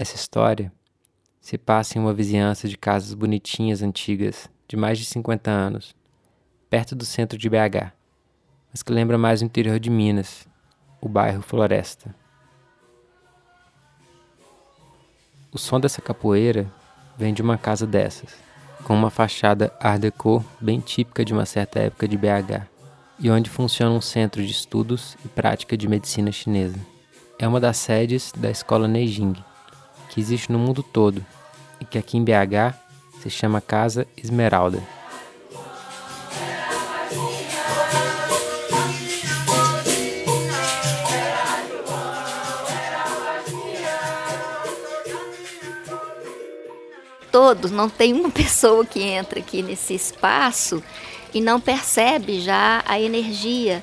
Essa história se passa em uma vizinhança de casas bonitinhas antigas, de mais de 50 anos, perto do centro de BH, mas que lembra mais o interior de Minas, o bairro Floresta. O som dessa capoeira vem de uma casa dessas, com uma fachada art déco bem típica de uma certa época de BH, e onde funciona um centro de estudos e prática de medicina chinesa. É uma das sedes da escola Neijing, que existe no mundo todo e que aqui em BH se chama Casa Esmeralda. Todos, não tem uma pessoa que entra aqui nesse espaço e não percebe já a energia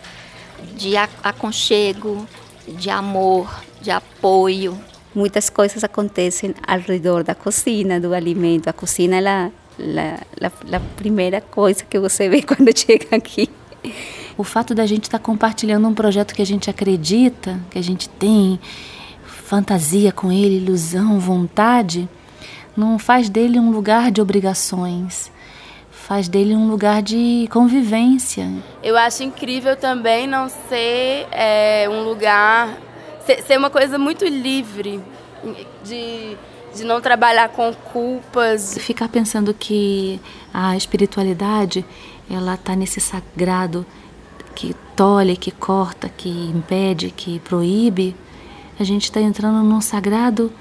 de aconchego, de amor, de apoio, muitas coisas acontecem ao redor da cozinha, do alimento. A cozinha é a, a, a, a primeira coisa que você vê quando chega aqui. O fato da gente estar tá compartilhando um projeto que a gente acredita, que a gente tem fantasia com ele, ilusão, vontade, não faz dele um lugar de obrigações, faz dele um lugar de convivência. Eu acho incrível também não ser é, um lugar ser uma coisa muito livre, de, de não trabalhar com culpas. Ficar pensando que a espiritualidade ela está nesse sagrado que tolhe, que corta, que impede, que proíbe, a gente está entrando num sagrado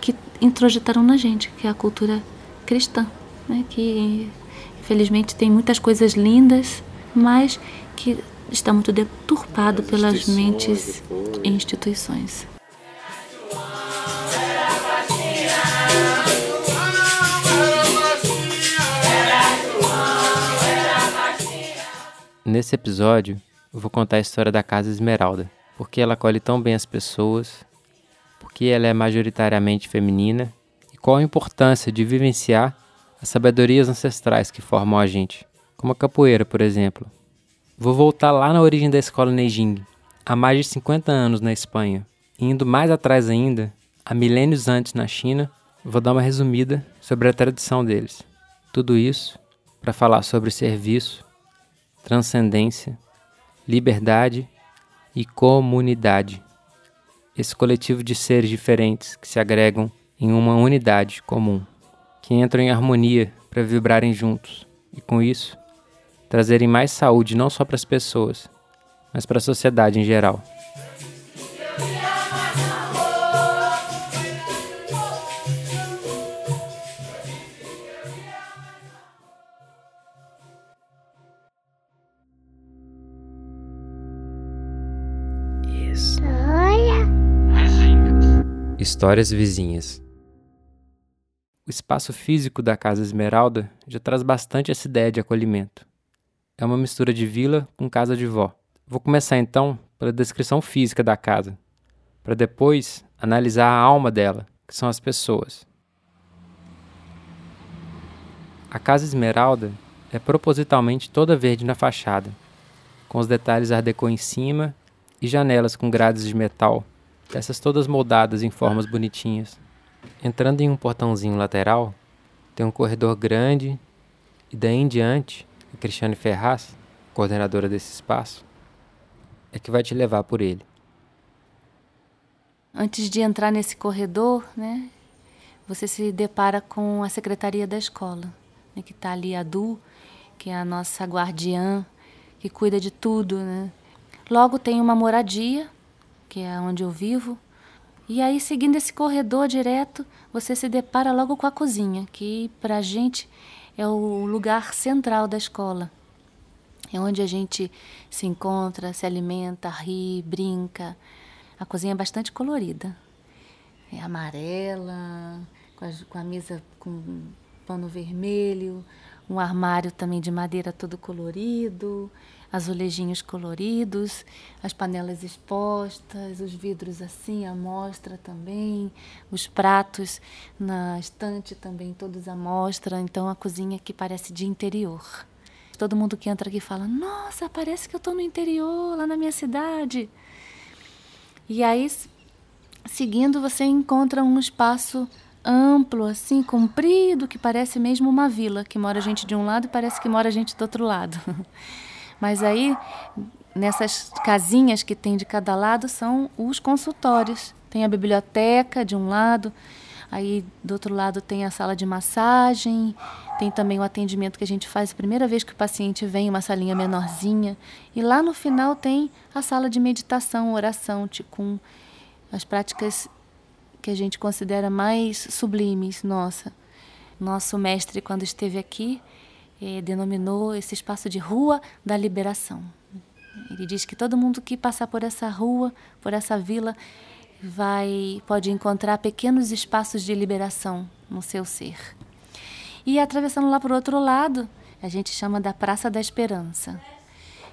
que introjetaram na gente, que é a cultura cristã, né? que infelizmente tem muitas coisas lindas, mas que está muito deturpado pelas mentes e instituições. Nesse episódio, eu vou contar a história da Casa Esmeralda, porque ela acolhe tão bem as pessoas, porque ela é majoritariamente feminina e qual a importância de vivenciar as sabedorias ancestrais que formam a gente, como a capoeira, por exemplo, Vou voltar lá na origem da escola Neijing, há mais de 50 anos na Espanha. E indo mais atrás ainda, há milênios antes na China, vou dar uma resumida sobre a tradição deles. Tudo isso para falar sobre serviço, transcendência, liberdade e comunidade. Esse coletivo de seres diferentes que se agregam em uma unidade comum, que entram em harmonia para vibrarem juntos e com isso trazerem mais saúde não só para as pessoas, mas para a sociedade em geral. Histórias vizinhas. O espaço físico da Casa Esmeralda já traz bastante essa ideia de acolhimento é uma mistura de vila com casa de vó. Vou começar então pela descrição física da casa, para depois analisar a alma dela, que são as pessoas. A Casa Esmeralda é propositalmente toda verde na fachada, com os detalhes art déco em cima e janelas com grades de metal, essas todas moldadas em formas bonitinhas. Entrando em um portãozinho lateral, tem um corredor grande e daí em diante Cristiane Ferraz, coordenadora desse espaço, é que vai te levar por ele. Antes de entrar nesse corredor, né, você se depara com a secretaria da escola, né, que está ali a Du, que é a nossa guardiã, que cuida de tudo, né. Logo tem uma moradia, que é onde eu vivo, e aí seguindo esse corredor direto, você se depara logo com a cozinha, que para a gente é o lugar central da escola. É onde a gente se encontra, se alimenta, ri, brinca. A cozinha é bastante colorida. É amarela, com a, com a mesa com pano vermelho, um armário também de madeira todo colorido, azulejinhos coloridos, as panelas expostas, os vidros assim, a mostra também, os pratos na estante também todos à mostra, então a cozinha que parece de interior. Todo mundo que entra aqui fala: "Nossa, parece que eu estou no interior, lá na minha cidade". E aí seguindo você encontra um espaço amplo, assim, comprido, que parece mesmo uma vila, que mora gente de um lado e parece que mora gente do outro lado. Mas aí, nessas casinhas que tem de cada lado, são os consultórios. Tem a biblioteca de um lado, aí do outro lado tem a sala de massagem, tem também o atendimento que a gente faz a primeira vez que o paciente vem, uma salinha menorzinha. E lá no final tem a sala de meditação, oração, ticum, as práticas que a gente considera mais sublimes, nossa. Nosso mestre, quando esteve aqui, eh, denominou esse espaço de Rua da Liberação. Ele diz que todo mundo que passar por essa rua, por essa vila, vai pode encontrar pequenos espaços de liberação no seu ser. E atravessando lá para o outro lado, a gente chama da Praça da Esperança,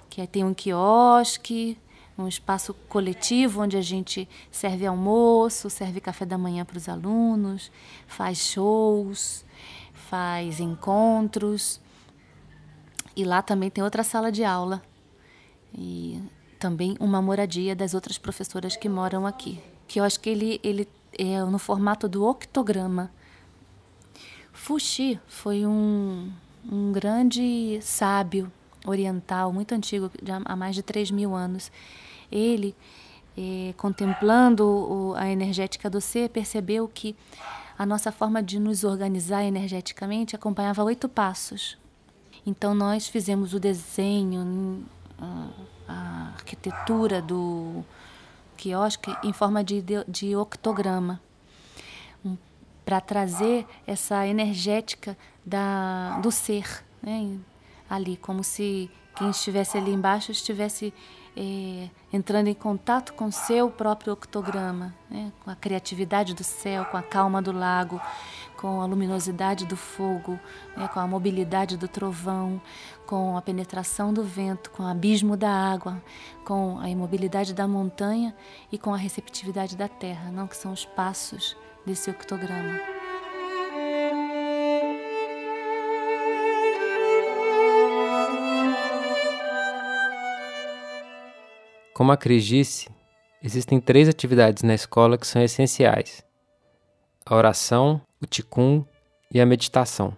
que tem um quiosque, um espaço coletivo onde a gente serve almoço, serve café da manhã para os alunos, faz shows, faz encontros. E lá também tem outra sala de aula e também uma moradia das outras professoras que moram aqui, que eu acho que ele ele é no formato do octograma. Fuxi foi um, um grande sábio oriental, muito antigo, há mais de 3 mil anos. Ele, eh, contemplando o, a energética do ser, percebeu que a nossa forma de nos organizar energeticamente acompanhava oito passos. Então, nós fizemos o desenho, a arquitetura do quiosque em forma de, de, octograma para trazer essa energética da, do ser né, ali, como se quem estivesse ali embaixo estivesse é, entrando em contato com seu próprio octograma, né, com a criatividade do céu, com a calma do lago, com a luminosidade do fogo, né, com a mobilidade do trovão, com a penetração do vento, com o abismo da água, com a imobilidade da montanha e com a receptividade da terra, não que são os passos desse octograma. Como a Cris disse, existem três atividades na escola que são essenciais: a oração, o ticum e a meditação.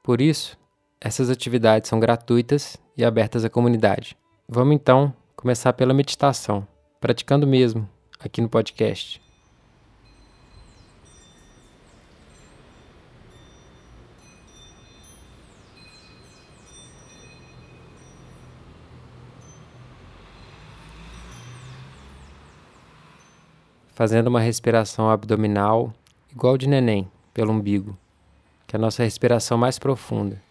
Por isso, essas atividades são gratuitas e abertas à comunidade. Vamos então começar pela meditação, praticando mesmo aqui no podcast. Fazendo uma respiração abdominal igual de neném, pelo umbigo, que é a nossa respiração mais profunda,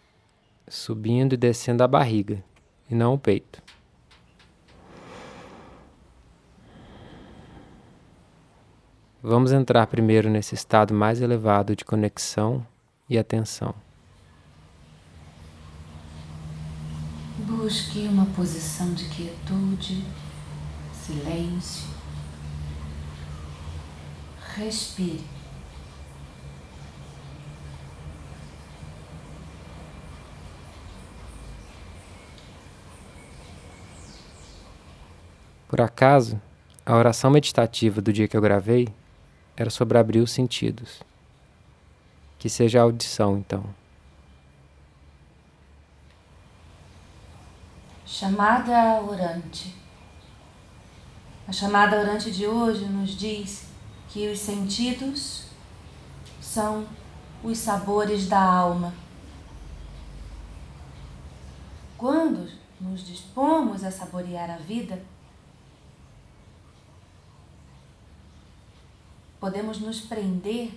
subindo e descendo a barriga e não o peito. Vamos entrar primeiro nesse estado mais elevado de conexão e atenção. Busque uma posição de quietude, silêncio Respire. Por acaso, a oração meditativa do dia que eu gravei era sobre abrir os sentidos. Que seja a audição, então. Chamada orante. A chamada orante de hoje nos diz que os sentidos são os sabores da alma. Quando nos dispomos a saborear a vida, podemos nos prender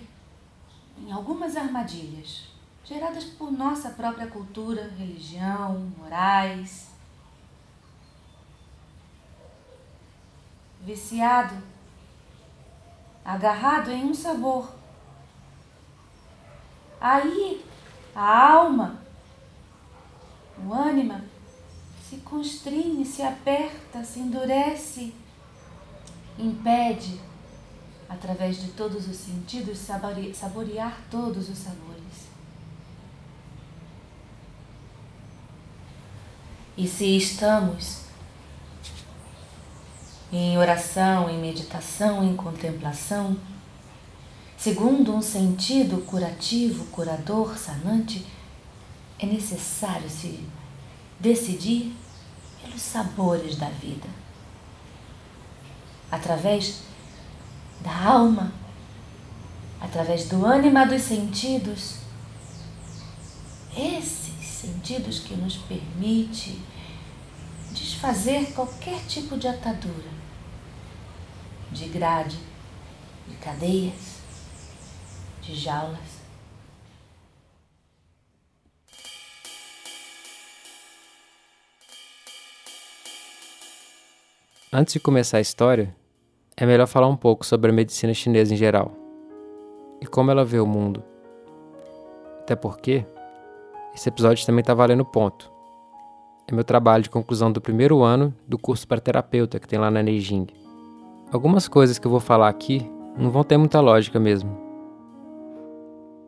em algumas armadilhas geradas por nossa própria cultura, religião, morais. Viciado agarrado em um sabor. Aí a alma, o ânima, se constringe, se aperta, se endurece, impede, através de todos os sentidos, saborear todos os sabores. E se estamos em oração, em meditação, em contemplação, segundo um sentido curativo, curador, sanante, é necessário se decidir pelos sabores da vida. Através da alma, através do ânima dos sentidos, esses sentidos que nos permite desfazer qualquer tipo de atadura, de grade, de cadeias, de jaulas. Antes de começar a história, é melhor falar um pouco sobre a medicina chinesa em geral e como ela vê o mundo. Até porque esse episódio também está valendo ponto. É meu trabalho de conclusão do primeiro ano do curso para terapeuta que tem lá na Neijing. Algumas coisas que eu vou falar aqui não vão ter muita lógica mesmo.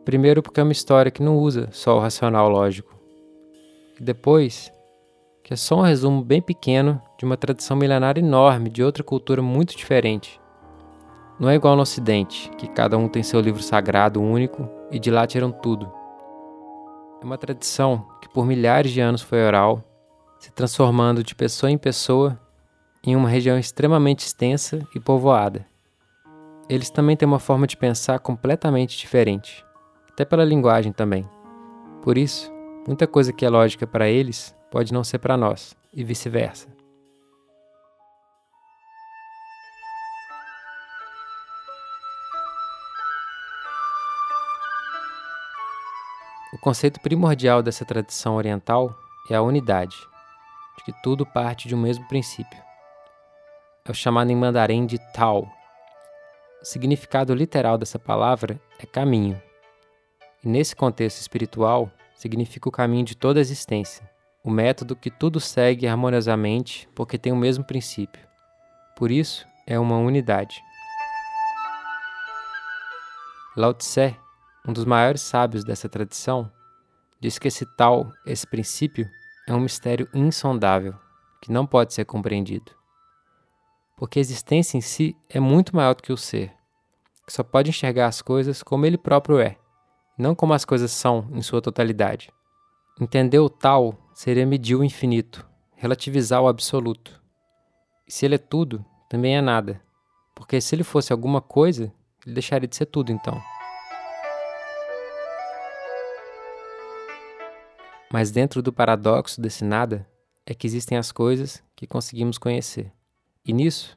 Primeiro, porque é uma história que não usa só o racional lógico. E depois, que é só um resumo bem pequeno de uma tradição milenária enorme de outra cultura muito diferente. Não é igual no Ocidente, que cada um tem seu livro sagrado único e de lá tiram tudo. É uma tradição que por milhares de anos foi oral, se transformando de pessoa em pessoa em uma região extremamente extensa e povoada. Eles também têm uma forma de pensar completamente diferente, até pela linguagem também. Por isso, muita coisa que é lógica para eles pode não ser para nós, e vice-versa. O conceito primordial dessa tradição oriental é a unidade, de que tudo parte de um mesmo princípio. É o chamado em mandarim de Tao. O significado literal dessa palavra é caminho, e nesse contexto espiritual significa o caminho de toda a existência, o método que tudo segue harmoniosamente porque tem o mesmo princípio. Por isso, é uma unidade. Lao Tse, um dos maiores sábios dessa tradição, diz que esse tal, esse princípio, é um mistério insondável, que não pode ser compreendido. Porque a existência em si é muito maior do que o ser, que só pode enxergar as coisas como ele próprio é, não como as coisas são em sua totalidade. Entender o tal seria medir o infinito, relativizar o absoluto. E se ele é tudo, também é nada. Porque se ele fosse alguma coisa, ele deixaria de ser tudo então. Mas dentro do paradoxo desse nada é que existem as coisas que conseguimos conhecer. E nisso,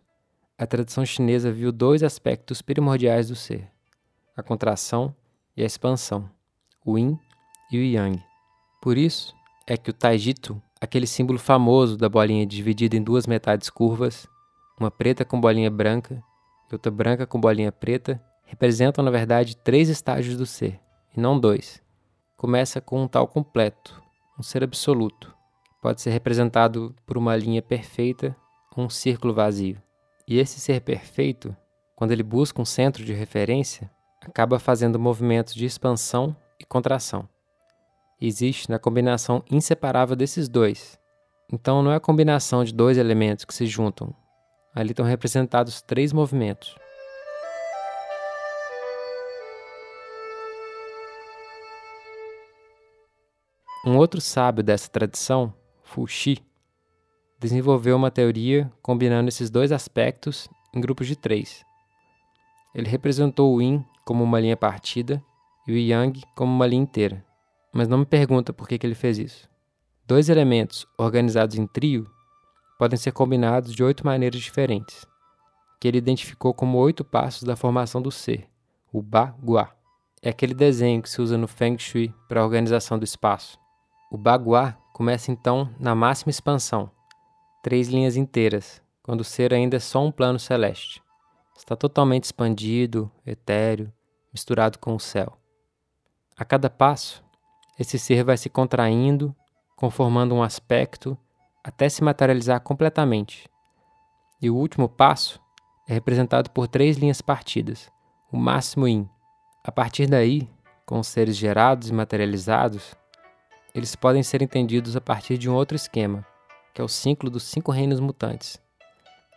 a tradição chinesa viu dois aspectos primordiais do ser: a contração e a expansão, o yin e o yang. Por isso é que o taijito, aquele símbolo famoso da bolinha dividida em duas metades curvas, uma preta com bolinha branca e outra branca com bolinha preta, representam na verdade três estágios do ser, e não dois. Começa com um tal completo, um ser absoluto. Pode ser representado por uma linha perfeita um círculo vazio. E esse ser perfeito, quando ele busca um centro de referência, acaba fazendo movimentos de expansão e contração existe na combinação inseparável desses dois. Então não é a combinação de dois elementos que se juntam. Ali estão representados três movimentos. Um outro sábio dessa tradição, Fuxi, desenvolveu uma teoria combinando esses dois aspectos em grupos de três. Ele representou o Yin como uma linha partida e o Yang como uma linha inteira mas não me pergunta por que, que ele fez isso. Dois elementos organizados em trio podem ser combinados de oito maneiras diferentes, que ele identificou como oito passos da formação do ser, o Bagua. É aquele desenho que se usa no Feng Shui para a organização do espaço. O Bagua começa então na máxima expansão, três linhas inteiras, quando o ser ainda é só um plano celeste. Está totalmente expandido, etéreo, misturado com o céu. A cada passo, esse ser vai se contraindo, conformando um aspecto, até se materializar completamente. E o último passo é representado por três linhas partidas, o máximo Yin. A partir daí, com os seres gerados e materializados, eles podem ser entendidos a partir de um outro esquema, que é o ciclo dos cinco reinos mutantes: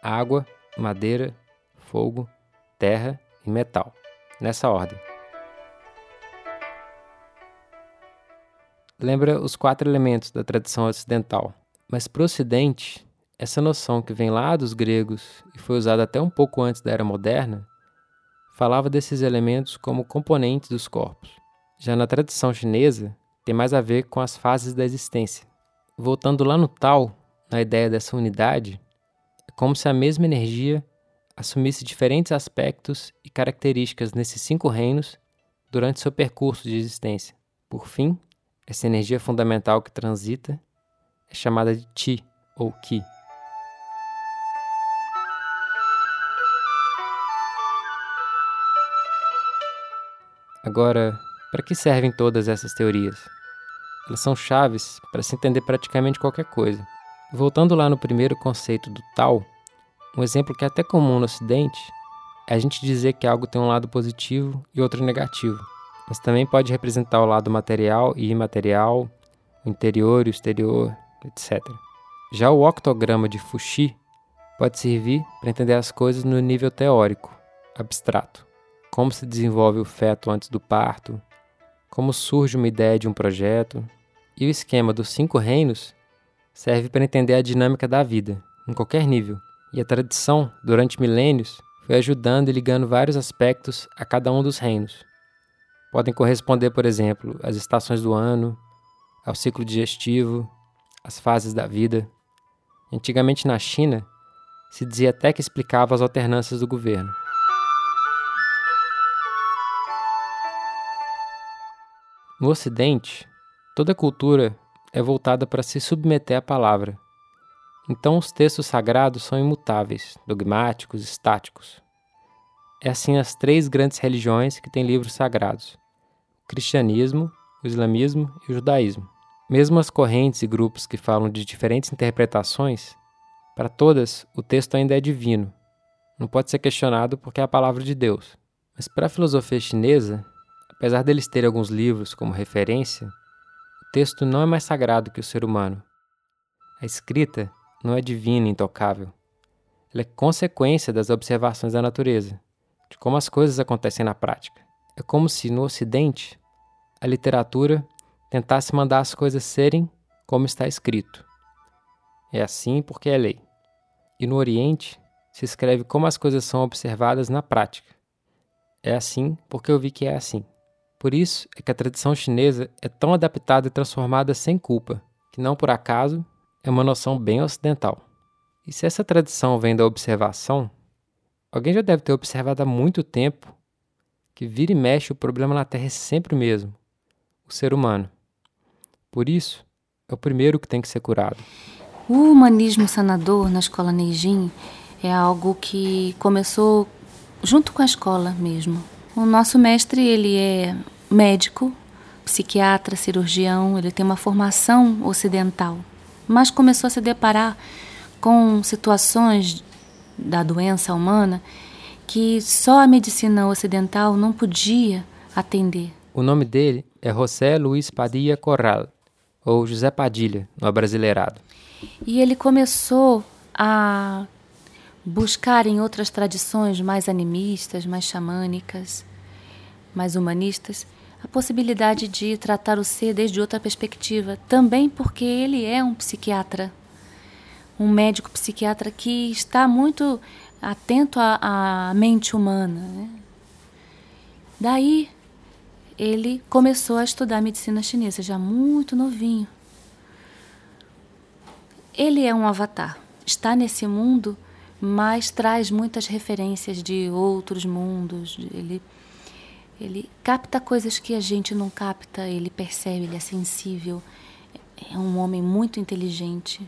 água, madeira, fogo, terra e metal, nessa ordem. Lembra os quatro elementos da tradição ocidental, mas para o Ocidente, essa noção que vem lá dos gregos e foi usada até um pouco antes da era moderna, falava desses elementos como componentes dos corpos. Já na tradição chinesa, tem mais a ver com as fases da existência. Voltando lá no Tao, na ideia dessa unidade, é como se a mesma energia assumisse diferentes aspectos e características nesses cinco reinos durante seu percurso de existência. Por fim, essa energia fundamental que transita é chamada de Qi ou Qi. Agora, para que servem todas essas teorias? Elas são chaves para se entender praticamente qualquer coisa. Voltando lá no primeiro conceito do tal, um exemplo que é até comum no Ocidente é a gente dizer que algo tem um lado positivo e outro negativo, mas também pode representar o lado material e imaterial, o interior e o exterior, etc. Já o octograma de Fuxi pode servir para entender as coisas no nível teórico, abstrato como se desenvolve o feto antes do parto, como surge uma ideia de um projeto, e o esquema dos cinco reinos serve para entender a dinâmica da vida, em qualquer nível. E a tradição, durante milênios, foi ajudando e ligando vários aspectos a cada um dos reinos. Podem corresponder, por exemplo, às estações do ano, ao ciclo digestivo, às fases da vida. Antigamente na China, se dizia até que explicava as alternâncias do governo. No Ocidente, toda cultura é voltada para se submeter à palavra. Então, os textos sagrados são imutáveis, dogmáticos, estáticos. É assim as três grandes religiões que têm livros sagrados: o cristianismo, o islamismo e o judaísmo. Mesmo as correntes e grupos que falam de diferentes interpretações, para todas o texto ainda é divino. Não pode ser questionado porque é a palavra de Deus. Mas para a filosofia chinesa, Apesar deles terem alguns livros como referência, o texto não é mais sagrado que o ser humano. A escrita não é divina e intocável. Ela é consequência das observações da natureza, de como as coisas acontecem na prática. É como se, no Ocidente, a literatura tentasse mandar as coisas serem como está escrito. É assim porque é lei. E no Oriente, se escreve como as coisas são observadas na prática. É assim porque eu vi que é assim. Por isso é que a tradição chinesa é tão adaptada e transformada sem culpa, que não por acaso é uma noção bem ocidental. E se essa tradição vem da observação, alguém já deve ter observado há muito tempo que vira e mexe o problema na Terra é sempre o mesmo: o ser humano. Por isso, é o primeiro que tem que ser curado. O humanismo sanador na escola Neijin é algo que começou junto com a escola mesmo. O nosso mestre, ele é médico, psiquiatra, cirurgião, ele tem uma formação ocidental, mas começou a se deparar com situações da doença humana que só a medicina ocidental não podia atender. O nome dele é José Luiz Padilha Corral, ou José Padilha, no abrasileirado. E ele começou a buscar em outras tradições mais animistas, mais xamânicas, mais humanistas, a possibilidade de tratar o ser desde outra perspectiva, também porque ele é um psiquiatra, um médico psiquiatra que está muito atento à, à mente humana. Né? Daí ele começou a estudar medicina chinesa já muito novinho. Ele é um avatar, está nesse mundo mas traz muitas referências de outros mundos. Ele, ele capta coisas que a gente não capta, ele percebe, ele é sensível. É um homem muito inteligente,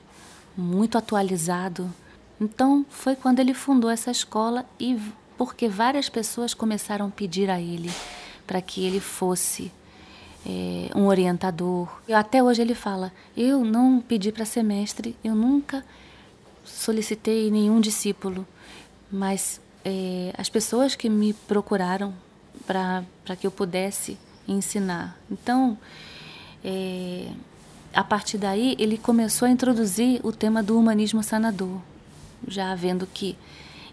muito atualizado. Então foi quando ele fundou essa escola e porque várias pessoas começaram a pedir a ele para que ele fosse é, um orientador. E até hoje ele fala: Eu não pedi para ser mestre, eu nunca solicitei nenhum discípulo, mas é, as pessoas que me procuraram para que eu pudesse ensinar. Então, é, a partir daí, ele começou a introduzir o tema do humanismo sanador, já vendo que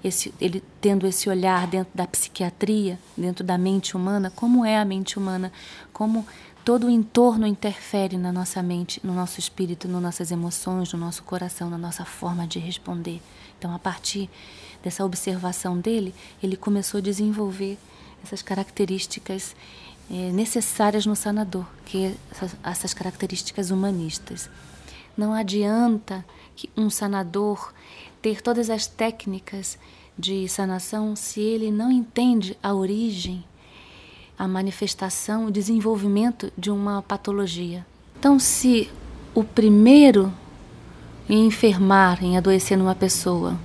esse, ele tendo esse olhar dentro da psiquiatria, dentro da mente humana, como é a mente humana, como todo o entorno interfere na nossa mente, no nosso espírito, nas nossas emoções, no nosso coração, na nossa forma de responder. Então, a partir dessa observação dele, ele começou a desenvolver essas características é, necessárias no sanador, que é essas, essas características humanistas. Não adianta que um sanador ter todas as técnicas de sanação se ele não entende a origem, a manifestação, o desenvolvimento de uma patologia. Então, se o primeiro em enfermar, em adoecer numa pessoa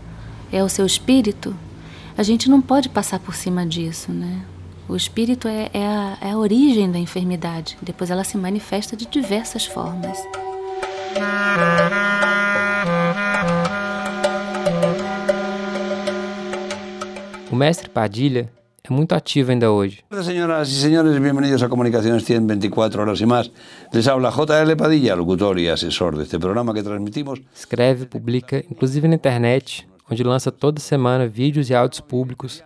é o seu espírito, a gente não pode passar por cima disso, né? O espírito é, é, a, é a origem da enfermidade, depois ela se manifesta de diversas formas. O mestre Padilha é muito ativo ainda hoje. Senhoras e senhores, bem-vindos a Comunicações 124 horas e mais. Les habla J.L. Padilla, locutor e assessor deste programa que transmitimos. Escreve, publica, inclusive na internet, onde lança toda semana vídeos e áudios públicos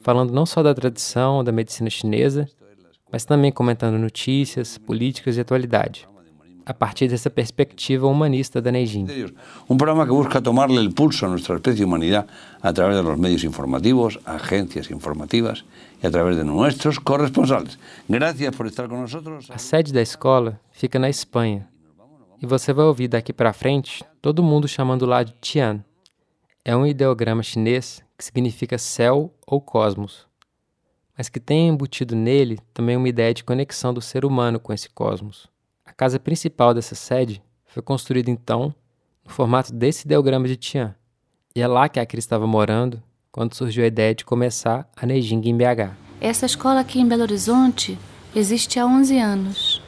falando não só da tradição da medicina chinesa, mas também comentando notícias, políticas e atualidade a partir dessa perspectiva humanista da Neijin. Um programa que busca tomarle o pulso a nossa espécie humanidade através dos meios informativos, agências informativas e através de nossos corresponsales. Gracias por estar nós. A sede da escola fica na Espanha. E você vai ouvir daqui para frente todo mundo chamando lá de Tian. É um ideograma chinês que significa céu ou cosmos, mas que tem embutido nele também uma ideia de conexão do ser humano com esse cosmos. A casa principal dessa sede foi construída então no formato desse ideograma de Tian. E é lá que a Cris estava morando quando surgiu a ideia de começar a Neijing em BH. Essa escola aqui em Belo Horizonte existe há 11 anos.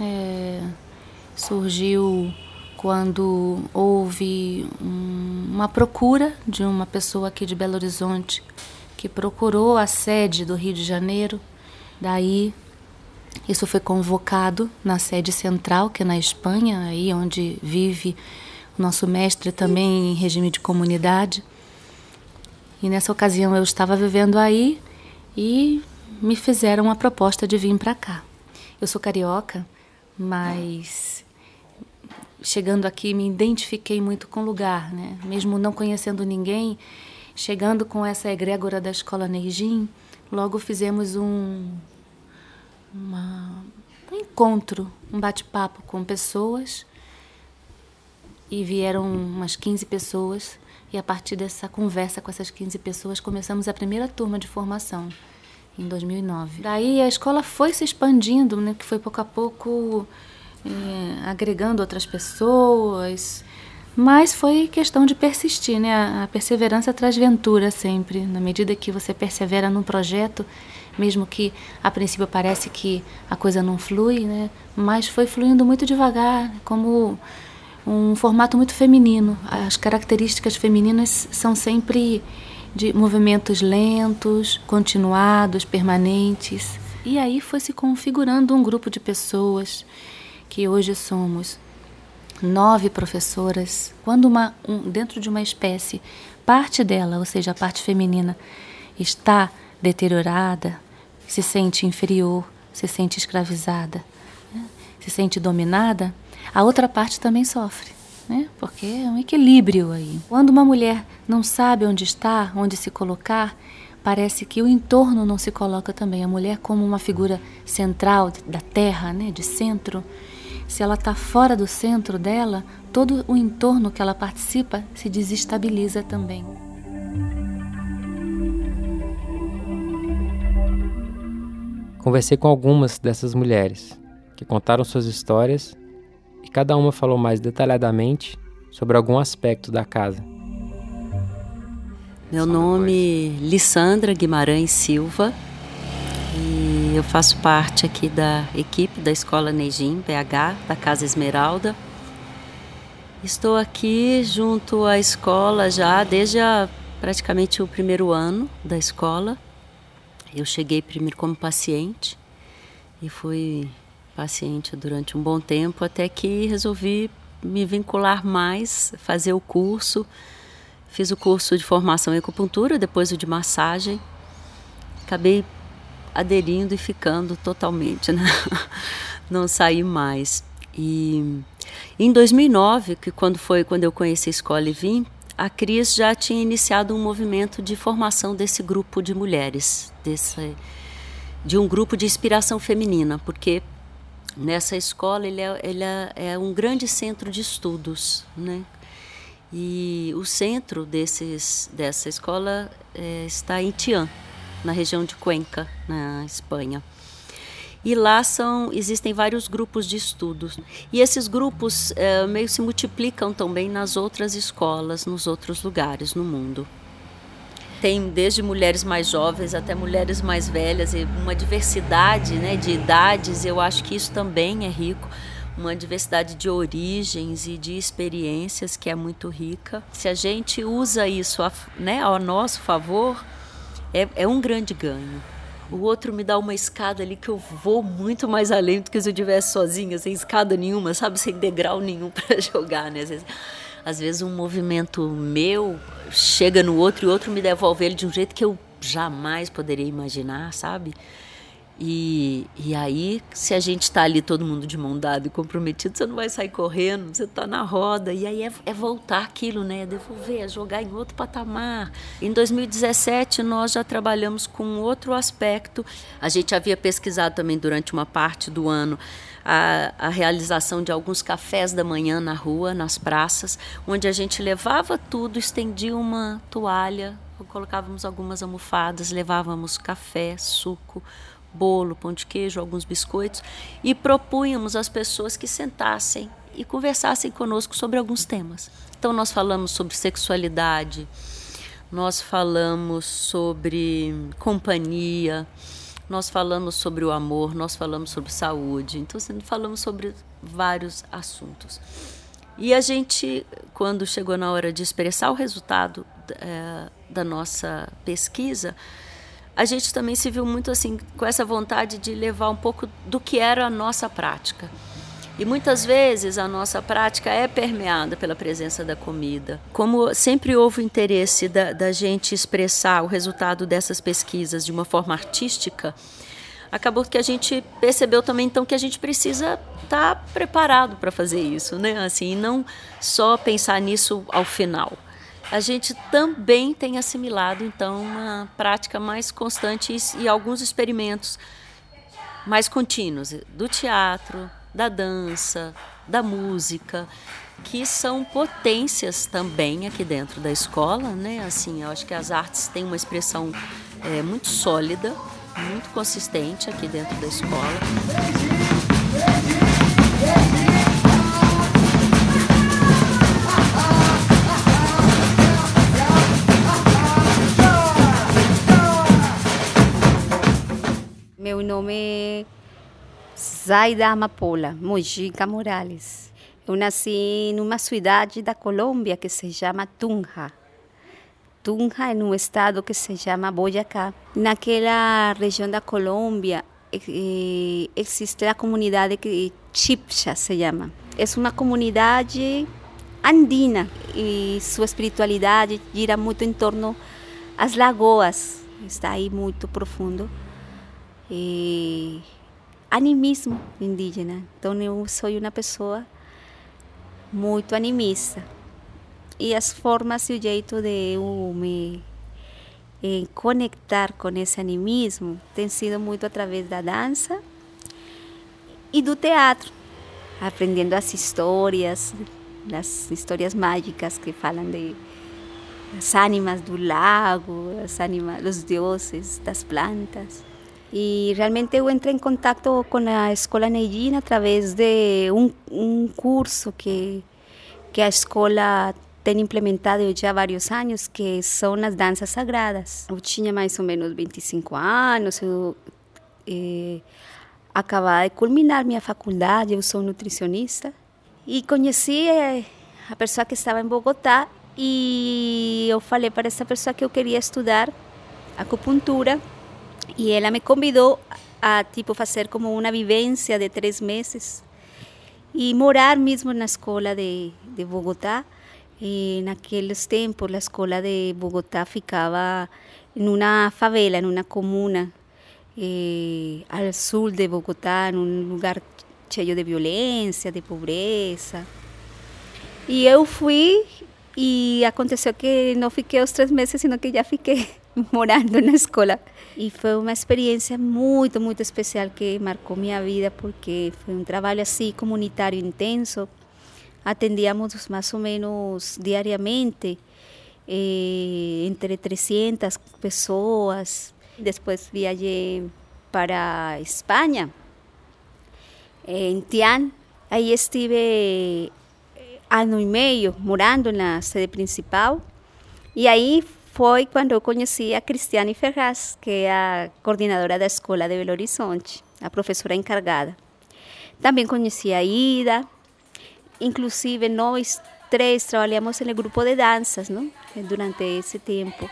É, surgiu quando houve um, uma procura de uma pessoa aqui de Belo Horizonte que procurou a sede do Rio de Janeiro. Daí isso foi convocado na sede central, que é na Espanha, aí onde vive o nosso mestre também em regime de comunidade. E nessa ocasião eu estava vivendo aí e me fizeram uma proposta de vir para cá. Eu sou carioca, mas chegando aqui me identifiquei muito com o lugar, né? Mesmo não conhecendo ninguém, chegando com essa egrégora da escola Neijin, logo fizemos um uma, um encontro, um bate-papo com pessoas. E vieram umas 15 pessoas. E a partir dessa conversa com essas 15 pessoas, começamos a primeira turma de formação, em 2009. Daí a escola foi se expandindo, né, que foi pouco a pouco é, agregando outras pessoas. Mas foi questão de persistir, né? A perseverança traz ventura sempre. Na medida que você persevera num projeto, mesmo que a princípio parece que a coisa não flui, né? Mas foi fluindo muito devagar, como um formato muito feminino. As características femininas são sempre de movimentos lentos, continuados, permanentes. E aí foi se configurando um grupo de pessoas que hoje somos nove professoras. Quando uma, um, dentro de uma espécie, parte dela, ou seja, a parte feminina, está deteriorada, se sente inferior, se sente escravizada, né? se sente dominada, a outra parte também sofre, né? porque é um equilíbrio aí. Quando uma mulher não sabe onde está, onde se colocar, parece que o entorno não se coloca também. A mulher, como uma figura central da terra, né? de centro, se ela está fora do centro dela, todo o entorno que ela participa se desestabiliza também. Conversei com algumas dessas mulheres que contaram suas histórias e cada uma falou mais detalhadamente sobre algum aspecto da casa. Meu nome é Lissandra Guimarães Silva e eu faço parte aqui da equipe da Escola Neijim, PH, da Casa Esmeralda. Estou aqui junto à escola já desde a, praticamente o primeiro ano da escola eu cheguei primeiro como paciente e fui paciente durante um bom tempo até que resolvi me vincular mais, fazer o curso Fiz o curso de formação em acupuntura, depois o de massagem. Acabei aderindo e ficando totalmente, né? não saí mais. E em 2009, que quando foi quando eu conheci a escola e vim, a Cris já tinha iniciado um movimento de formação desse grupo de mulheres, desse, de um grupo de inspiração feminina, porque nessa escola ele é, ele é, é um grande centro de estudos, né? E o centro desses, dessa escola é, está em Tian, na região de Cuenca, na Espanha. E lá são, existem vários grupos de estudos. E esses grupos é, meio se multiplicam também nas outras escolas, nos outros lugares no mundo. Tem desde mulheres mais jovens até mulheres mais velhas, e uma diversidade né, de idades, eu acho que isso também é rico uma diversidade de origens e de experiências que é muito rica. Se a gente usa isso a, né, ao nosso favor, é, é um grande ganho. O outro me dá uma escada ali que eu vou muito mais além do que se eu estivesse sozinha, sem escada nenhuma, sabe? Sem degrau nenhum para jogar, né? Às vezes, às vezes um movimento meu chega no outro e o outro me devolve ele de um jeito que eu jamais poderia imaginar, sabe? E, e aí, se a gente está ali todo mundo de mão dada e comprometido, você não vai sair correndo, você está na roda. E aí é, é, voltar aquilo, né? É devolver, é jogar em outro patamar. Em 2017, nós já trabalhamos com outro aspecto. A gente havia pesquisado também durante uma parte do ano a, a, realização de alguns cafés da manhã na rua, nas praças, onde a gente levava tudo, estendia uma toalha, colocávamos algumas almofadas, levávamos café, suco bolo, pão de queijo, alguns biscoitos e propunhamos às pessoas que sentassem e conversassem conosco sobre alguns temas. Então nós falamos sobre sexualidade, nós falamos sobre companhia, nós falamos sobre o amor, nós falamos sobre saúde, então assim, falamos sobre vários assuntos. E a gente, quando chegou na hora de expressar o resultado é, da nossa pesquisa, a gente também se viu muito assim com essa vontade de levar um pouco do que era a nossa prática. E muitas vezes a nossa prática é permeada pela presença da comida. Como sempre houve interesse da, da gente expressar o resultado dessas pesquisas de uma forma artística, acabou que a gente percebeu também então que a gente precisa estar tá preparado para fazer isso, né? Assim, não só pensar nisso ao final a gente também tem assimilado então uma prática mais constante e, alguns experimentos mais contínuos do teatro, da dança, da música, que são potências também aqui dentro da escola, né? Assim, eu acho que as artes têm uma expressão é, muito sólida, muito consistente aqui dentro da escola. Meu nome é Zaida Amapola Mojica Morales. Eu nasci numa cidade da Colômbia que se chama Tunja. Tunja é um estado que se chama Boyacá. Naquela região da Colômbia eh, existe a comunidade que Chipcha se chama. É uma comunidade andina e sua espiritualidade gira muito em torno às lagoas. Está aí muito profundo animismo indígena. Então eu sou uma pessoa muito animista. E as formas e o jeito de eu me conectar com esse animismo tem sido muito através da dança e do teatro, aprendendo as histórias, as histórias mágicas que falam de as ánimas do lago, as ánimas, os deuses das plantas. E realmente eu entrei em contato com a Escola Neidin através de um curso que, que a escola tem implementado já há vários anos, que são as danças sagradas. Eu tinha mais ou menos 25 anos, eu eh, acabava de culminar minha faculdade, eu sou nutricionista, e conheci eh, a pessoa que estava em Bogotá e eu falei para essa pessoa que eu queria estudar acupuntura y ella me convidó a tipo hacer como una vivencia de tres meses y morar mismo en la escuela de, de Bogotá E naqueles tempos, a escola de Bogotá ficava em uma favela, em uma comuna, eh, ao sul de Bogotá, num lugar cheio de violência, de pobreza. E eu fui e aconteceu que não fiquei os três meses, sino que já fiquei morando na escola. E foi uma experiência muito, muito especial que marcou minha vida, porque foi um trabalho assim comunitário intenso. Atendíamos mais ou menos diariamente eh, entre 300 pessoas. Depois viajei para Espanha, em Tian. Aí estive ano e meio morando na sede principal. E aí foi quando eu conheci a Cristiane Ferraz, que é a coordenadora da escola de Belo Horizonte, a professora encargada. Também conheci a Ida, inclusive nós três trabalhamos no grupo de danças, não? Durante esse tempo.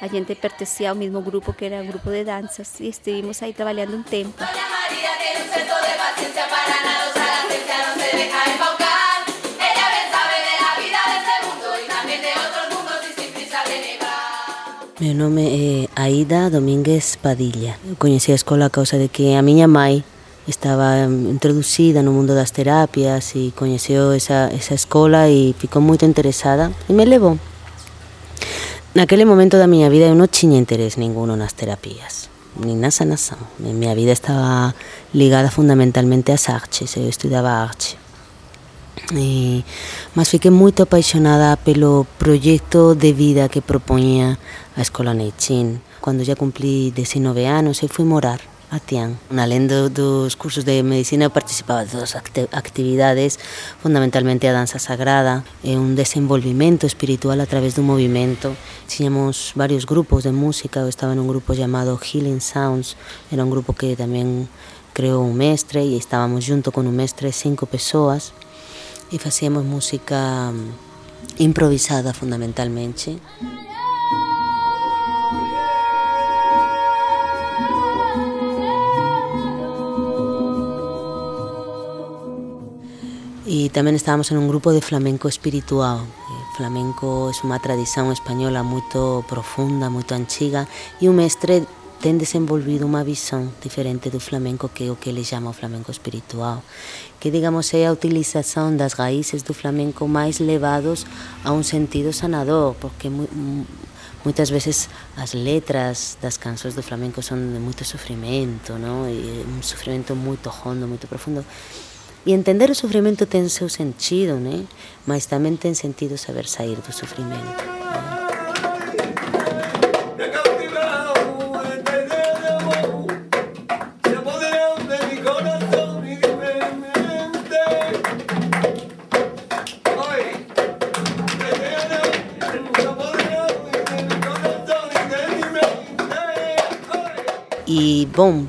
A gente pertencia ao mesmo grupo que era o grupo de danças e estivemos aí trabalhando um tempo. Meu nome é Aida Domínguez Padilha. Eu conheci a escola a causa de que a minha mãe estava introduzida no mundo das terapias e conheceu essa, essa escola e ficou muito interessada e me levou. Naquele momento da minha vida eu não tinha interesse nenhum nas terapias, nem na sanação. Minha vida estava ligada fundamentalmente às artes, eu estudava arte. E, mas fiquei muito apaixonada pelo projeto de vida que propunha a Escola Neichin. Quando já cumpri 19 anos, eu fui morar a Tian. Além do, dos cursos de medicina, eu participava de todas as atividades, fundamentalmente a dança sagrada, e um desenvolvimento espiritual a través do movimento. Tínhamos vários grupos de música, eu estava num grupo chamado Healing Sounds, era um grupo que também criou um mestre e estávamos junto com o mestre cinco pessoas e fazíamos música improvisada fundamentalmente. E também estávamos em um grupo de flamenco espiritual. O flamenco é uma tradição espanhola muito profunda, muito antiga, e o mestre tem desenvolvido uma visão diferente do flamenco que é o que ele chama o flamenco espiritual, que digamos é a utilização das raízes do flamenco mais levados a um sentido sanador, porque muitas vezes as letras das canções do flamenco são de muito sofrimento, não? E um sofrimento muito hondo, muito profundo. E entender o sofrimento tem seu sentido, né? Mas também tem sentido saber sair do sofrimento. Né?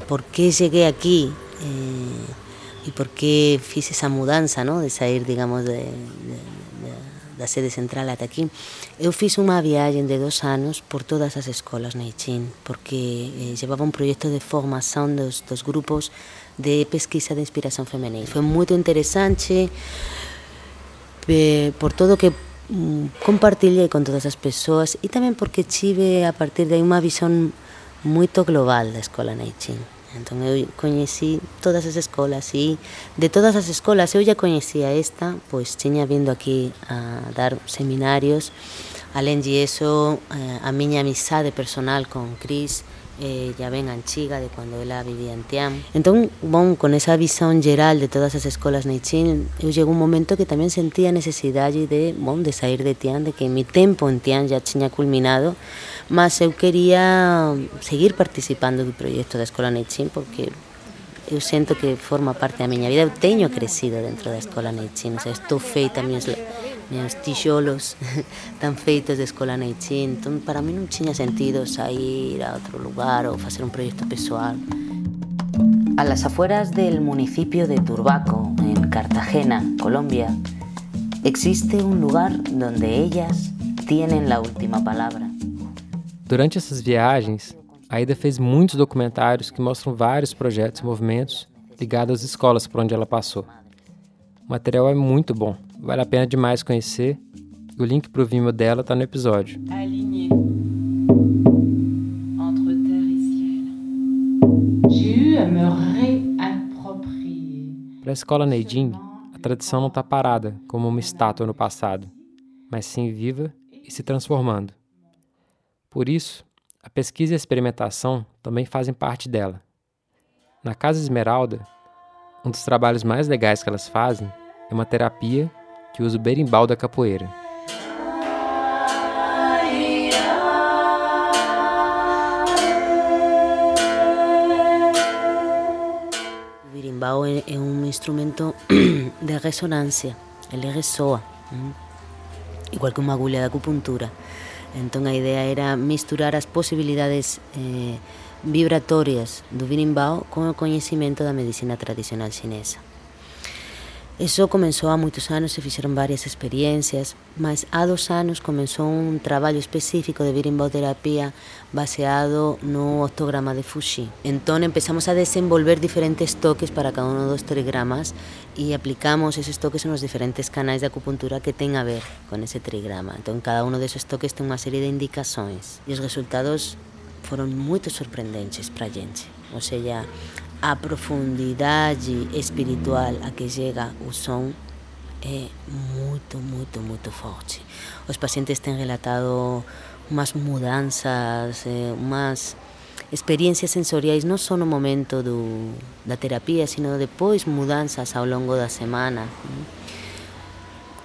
Por que cheguei aqui eh, e por que fiz essa mudança, não? de sair, digamos, de, de, de, sede central até aqui. Eu fiz uma viagem de dois anos por todas as escolas na Ichin, porque eh, levava um projeto de formação dos, dos grupos de pesquisa de inspiração feminina. Foi muito interessante eh, por todo que mm, compartilhei com todas as pessoas e também porque tive a partir de aí uma visão muito global da escola Neichin. Então eu conheci todas as escolas e de todas as escolas eu já conhecia esta, pois tinha vindo aqui a dar seminários. Além disso, eh, a minha amizade personal com Cris eh, já bem antiga, de quando ela vivia em Tian. Então, bom, com essa visão geral de todas as escolas Neichin, eu chegou um momento que também sentia a necessidade de, bom, de sair de Tian, de que meu tempo em Tian já tinha culminado, mas eu queria seguir participando do projeto da Escola Neichin, porque eu sinto que forma parte da minha vida. Eu tenho crescido dentro da Escola Neichin, estou feita meus meus tijolos estão feitos de escola Neichin. Então, para mim não tinha sentido sair a outro lugar ou fazer um projeto pessoal. A las afueras del municipio de Turbaco, en Cartagena, Colombia, existe un lugar donde ellas tienen la última palabra. Durante essas viagens, a Ida fez muitos documentários que mostram vários projetos e movimentos ligados às escolas por onde ela passou. O material é muito bom, vale a pena demais conhecer O link para o Vimeo dela está no episódio. Entre ciel. J'ai eu à me réapproprier. Para a escola Neidin, a tradição não está parada como uma estátua no passado, mas sim viva e se transformando. Por isso, a pesquisa e a experimentação também fazem parte dela. Na Casa Esmeralda, um dos trabalhos mais legais que elas fazem é uma terapia que usa o berimbau da capoeira. O berimbau é, é um instrumento de ressonância, ele ressoa, igual que uma agulha de acupuntura. Então a ideia era misturar as possibilidades eh, vibratórias do berimbau com o conhecimento da medicina tradicional chinesa. Isso começou há muitos anos, se fizeram várias experiências, mas há dois anos começou um trabalho específico de berimbauterapia baseado no octograma de Fuxi. Então começamos a desenvolver diferentes toques para cada um dos trigramas e aplicamos esses toques nos diferentes canais de acupuntura que têm a ver com esse trigrama. Então cada um desses toques tem uma série de indicações e os resultados foram muito surpreendentes para a gente. A profundidade espiritual a que chega o som é muito, muito, muito forte. Os pacientes têm relatado umas mudanças, umas experiências sensoriais, não só no momento do, da terapia, sino depois mudanças ao longo da semana,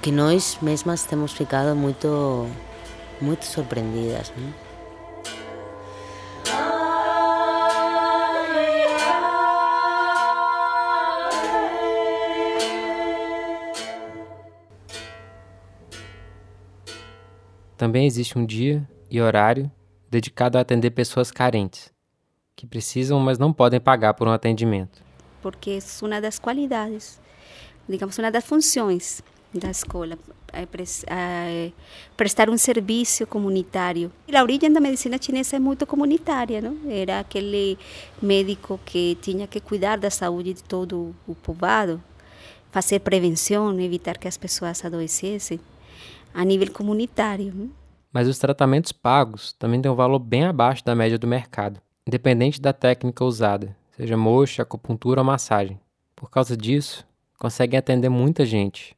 que nós mesmas temos ficado muito, muito surpreendidas. Não? Também existe um dia e horário dedicado a atender pessoas carentes, que precisam, mas não podem pagar por um atendimento. Porque é uma das qualidades, digamos, uma das funções da escola, é, é prestar um serviço comunitário. E a origem da medicina chinesa é muito comunitária, não? Era aquele médico que tinha que cuidar da saúde de todo o povoado, fazer prevenção, evitar que as pessoas adoecessem a nível comunitário. Mas os tratamentos pagos também têm um valor bem abaixo da média do mercado, independente da técnica usada, seja moxa, acupuntura ou massagem. Por causa disso, conseguem atender muita gente,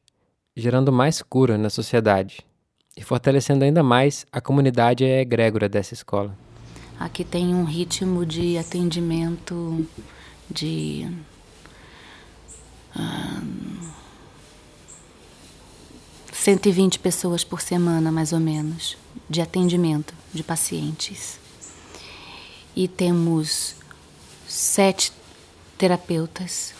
gerando mais cura na sociedade e fortalecendo ainda mais a comunidade egrégora dessa escola. Aqui tem um ritmo de atendimento de. Uh, 120 pessoas por semana, mais ou menos, de atendimento de pacientes. E temos sete terapeutas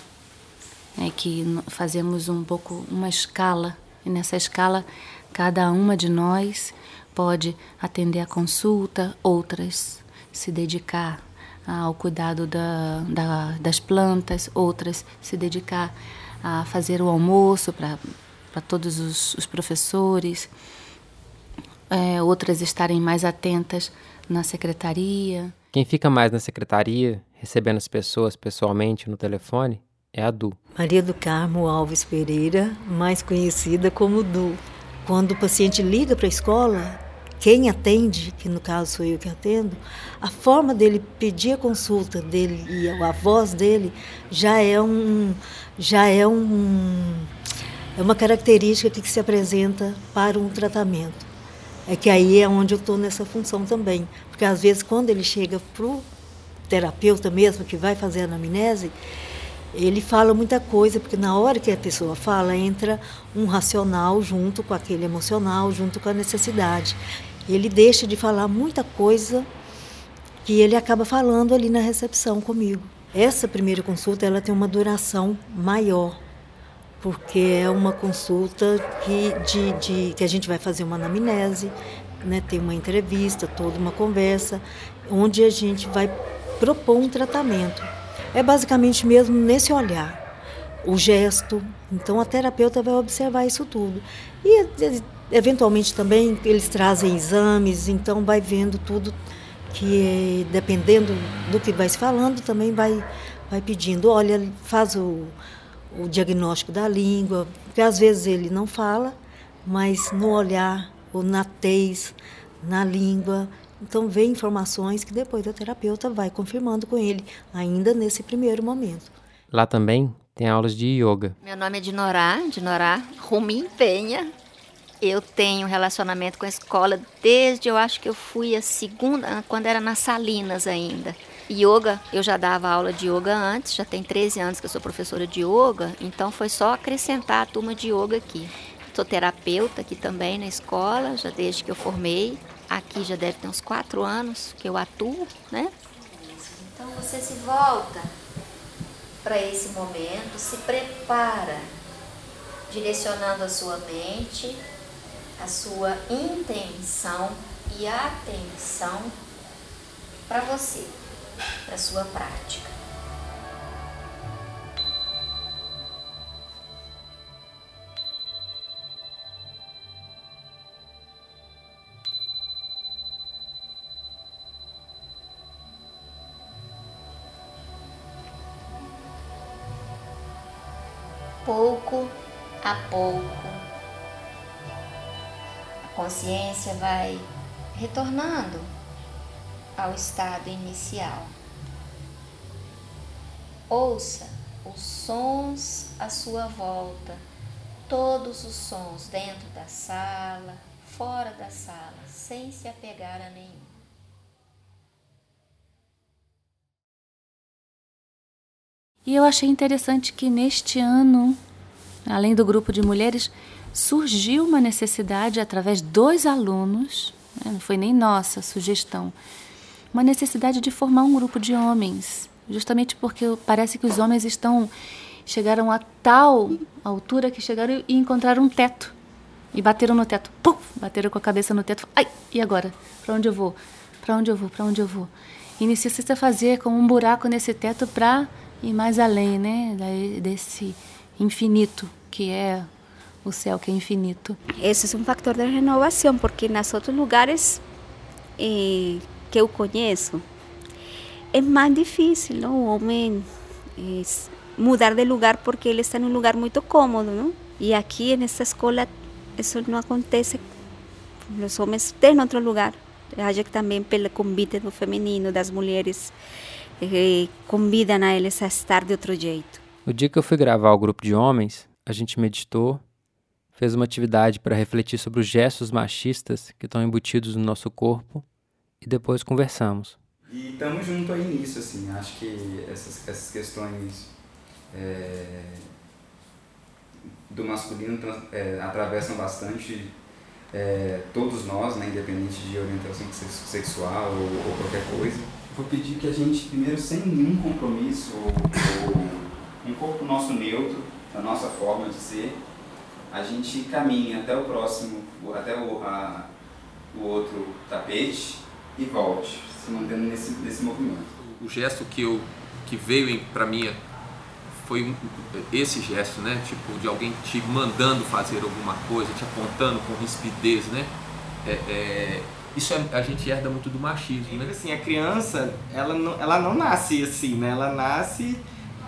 né, que fazemos um pouco uma escala. E nessa escala, cada uma de nós pode atender a consulta, outras se dedicar ao cuidado da, da, das plantas, outras se dedicar a fazer o almoço para para todos os, os professores, é, outras estarem mais atentas na secretaria. Quem fica mais na secretaria, recebendo as pessoas pessoalmente no telefone, é a Du. Maria do Carmo Alves Pereira, mais conhecida como Du. Quando o paciente liga para a escola, quem atende, que no caso sou eu que atendo, a forma dele pedir a consulta dele e a voz dele já é um já é um é uma característica que se apresenta para um tratamento. É que aí é onde eu estou nessa função também. Porque às vezes quando ele chega para o terapeuta mesmo, que vai fazer a anamnese, ele fala muita coisa, porque na hora que a pessoa fala, entra um racional junto com aquele emocional, junto com a necessidade. Ele deixa de falar muita coisa que ele acaba falando ali na recepção comigo. Essa primeira consulta ela tem uma duração maior, porque é uma consulta que, de, de, que a gente vai fazer uma anamnese, né, tem uma entrevista, toda uma conversa, onde a gente vai propor um tratamento. É basicamente mesmo nesse olhar, o gesto. Então a terapeuta vai observar isso tudo. E eventualmente também eles trazem exames, então vai vendo tudo que dependendo do que vai se falando, também vai, vai pedindo, olha, faz o, o diagnóstico da língua, porque às vezes ele não fala, mas no olhar, ou na tez, na língua. Então, vem informações que depois a terapeuta vai confirmando com ele, ainda nesse primeiro momento. Lá também tem aulas de yoga. Meu nome é Dinorá, Dinorá Rumim Penha. Eu tenho relacionamento com a escola desde eu acho que eu fui a segunda, quando era nas Salinas ainda. Yoga, eu já dava aula de yoga antes, já tem 13 anos que eu sou professora de yoga, então foi só acrescentar a turma de yoga aqui. Sou terapeuta aqui também na escola, já desde que eu formei. Aqui já deve ter uns quatro anos que eu atuo, né? Então você se volta para esse momento, se prepara, direcionando a sua mente, a sua intenção e atenção para você, para sua prática. pouco a pouco, a consciência vai retornando ao estado inicial. Ouça os sons à sua volta, todos os sons dentro da sala, fora da sala, sem se apegar a nenhum. E eu achei interessante que neste ano, além do grupo de mulheres, surgiu uma necessidade através dos alunos, né, não foi nem nossa sugestão, uma necessidade de formar um grupo de homens, justamente porque parece que os homens estão chegaram a tal altura que chegaram e encontraram um teto e bateram no teto, pum, bateram com a cabeça no teto. Ai, e agora? Para onde eu vou? Para onde eu vou? Para onde eu vou? E necessita fazer como um buraco nesse teto para e mais além, né, desse infinito que é o céu que é infinito. Esse é um fator de renovação, porque nos outros lugares eh, que eu conheço é mais difícil, não? O homem é, mudar de lugar porque ele está em um lugar muito cômodo, não? E aqui nessa escola isso não acontece. Os homens têm outro lugar. Acho que também pelo convite do feminino, das mulheres eh, convidam a eles a estar de outro jeito. No dia que eu fui gravar o grupo de homens, a gente meditou, fez uma atividade para refletir sobre os gestos machistas que estão embutidos no nosso corpo e depois conversamos. E estamos junto aí nisso, assim, acho que essas, essas questões é, do masculino é, atravessam bastante é, todos nós, né, independente de orientação sexual ou, ou qualquer coisa vou pedir que a gente, primeiro, sem nenhum compromisso, ou, ou um corpo nosso neutro, da nossa forma de ser, a gente caminhe até o próximo, até o, a, o outro tapete e volte, se mantendo nesse, nesse movimento. O gesto que, eu, que veio para mim foi um, esse gesto, né? Tipo, de alguém te mandando fazer alguma coisa, te apontando com rispidez, né? É, é, isso é, a gente herda muito do machismo, né? Assim, a criança, ela não, ela não nasce assim, né? Ela nasce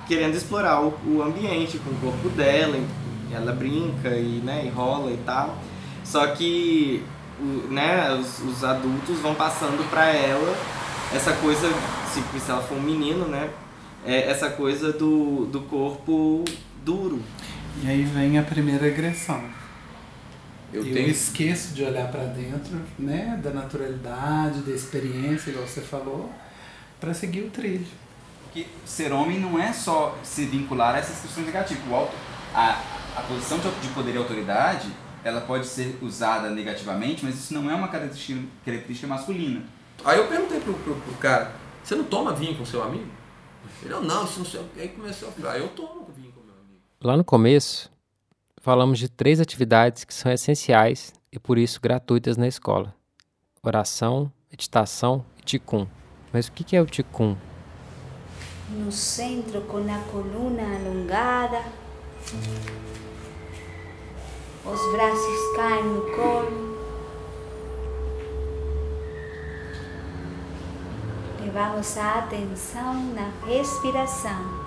querendo explorar o, o ambiente com o corpo dela, ela brinca e, né, e rola e tal. Só que o, né, os, os adultos vão passando para ela essa coisa, se, se ela for um menino, né? É essa coisa do, do corpo duro. E aí vem a primeira agressão eu, eu tenho... esqueço de olhar para dentro, né, da naturalidade, da experiência, igual você falou, para seguir o trilho. Que ser homem não é só se vincular a essas questões negativas. O auto, a, a posição de poder e autoridade, ela pode ser usada negativamente, mas isso não é uma característica, característica masculina. Aí eu perguntei pro, pro, pro cara, você não toma vinho com seu amigo? Ele, não, isso não sei. Aí começou a falar, eu tomo vinho com meu amigo. Lá no começo, falamos de três atividades que são essenciais e por isso gratuitas na escola: oração, meditação e ticum. Mas o que é o ticum? No centro, com a coluna alongada, os braços caem no colo. Levamos a atenção na respiração.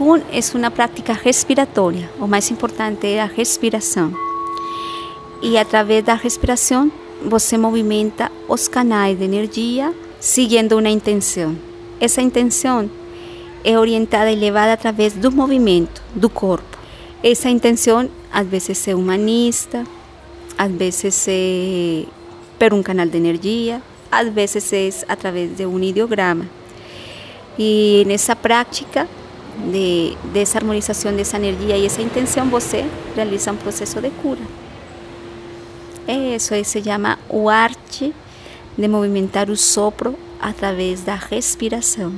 Qigong é uma prática respiratória. O mais importante a respiração. E através da respiração, você movimenta os canais de energia seguindo uma intenção. Essa intenção é orientada e levada através do movimento do corpo. Essa intenção às vezes é humanista, às vezes é por um canal de energia, às vezes é através de um ideograma. E nessa prática de desarmonização dessa energia e essa intenção, você realiza um processo de cura. Isso se chama o arte de movimentar o sopro através da respiração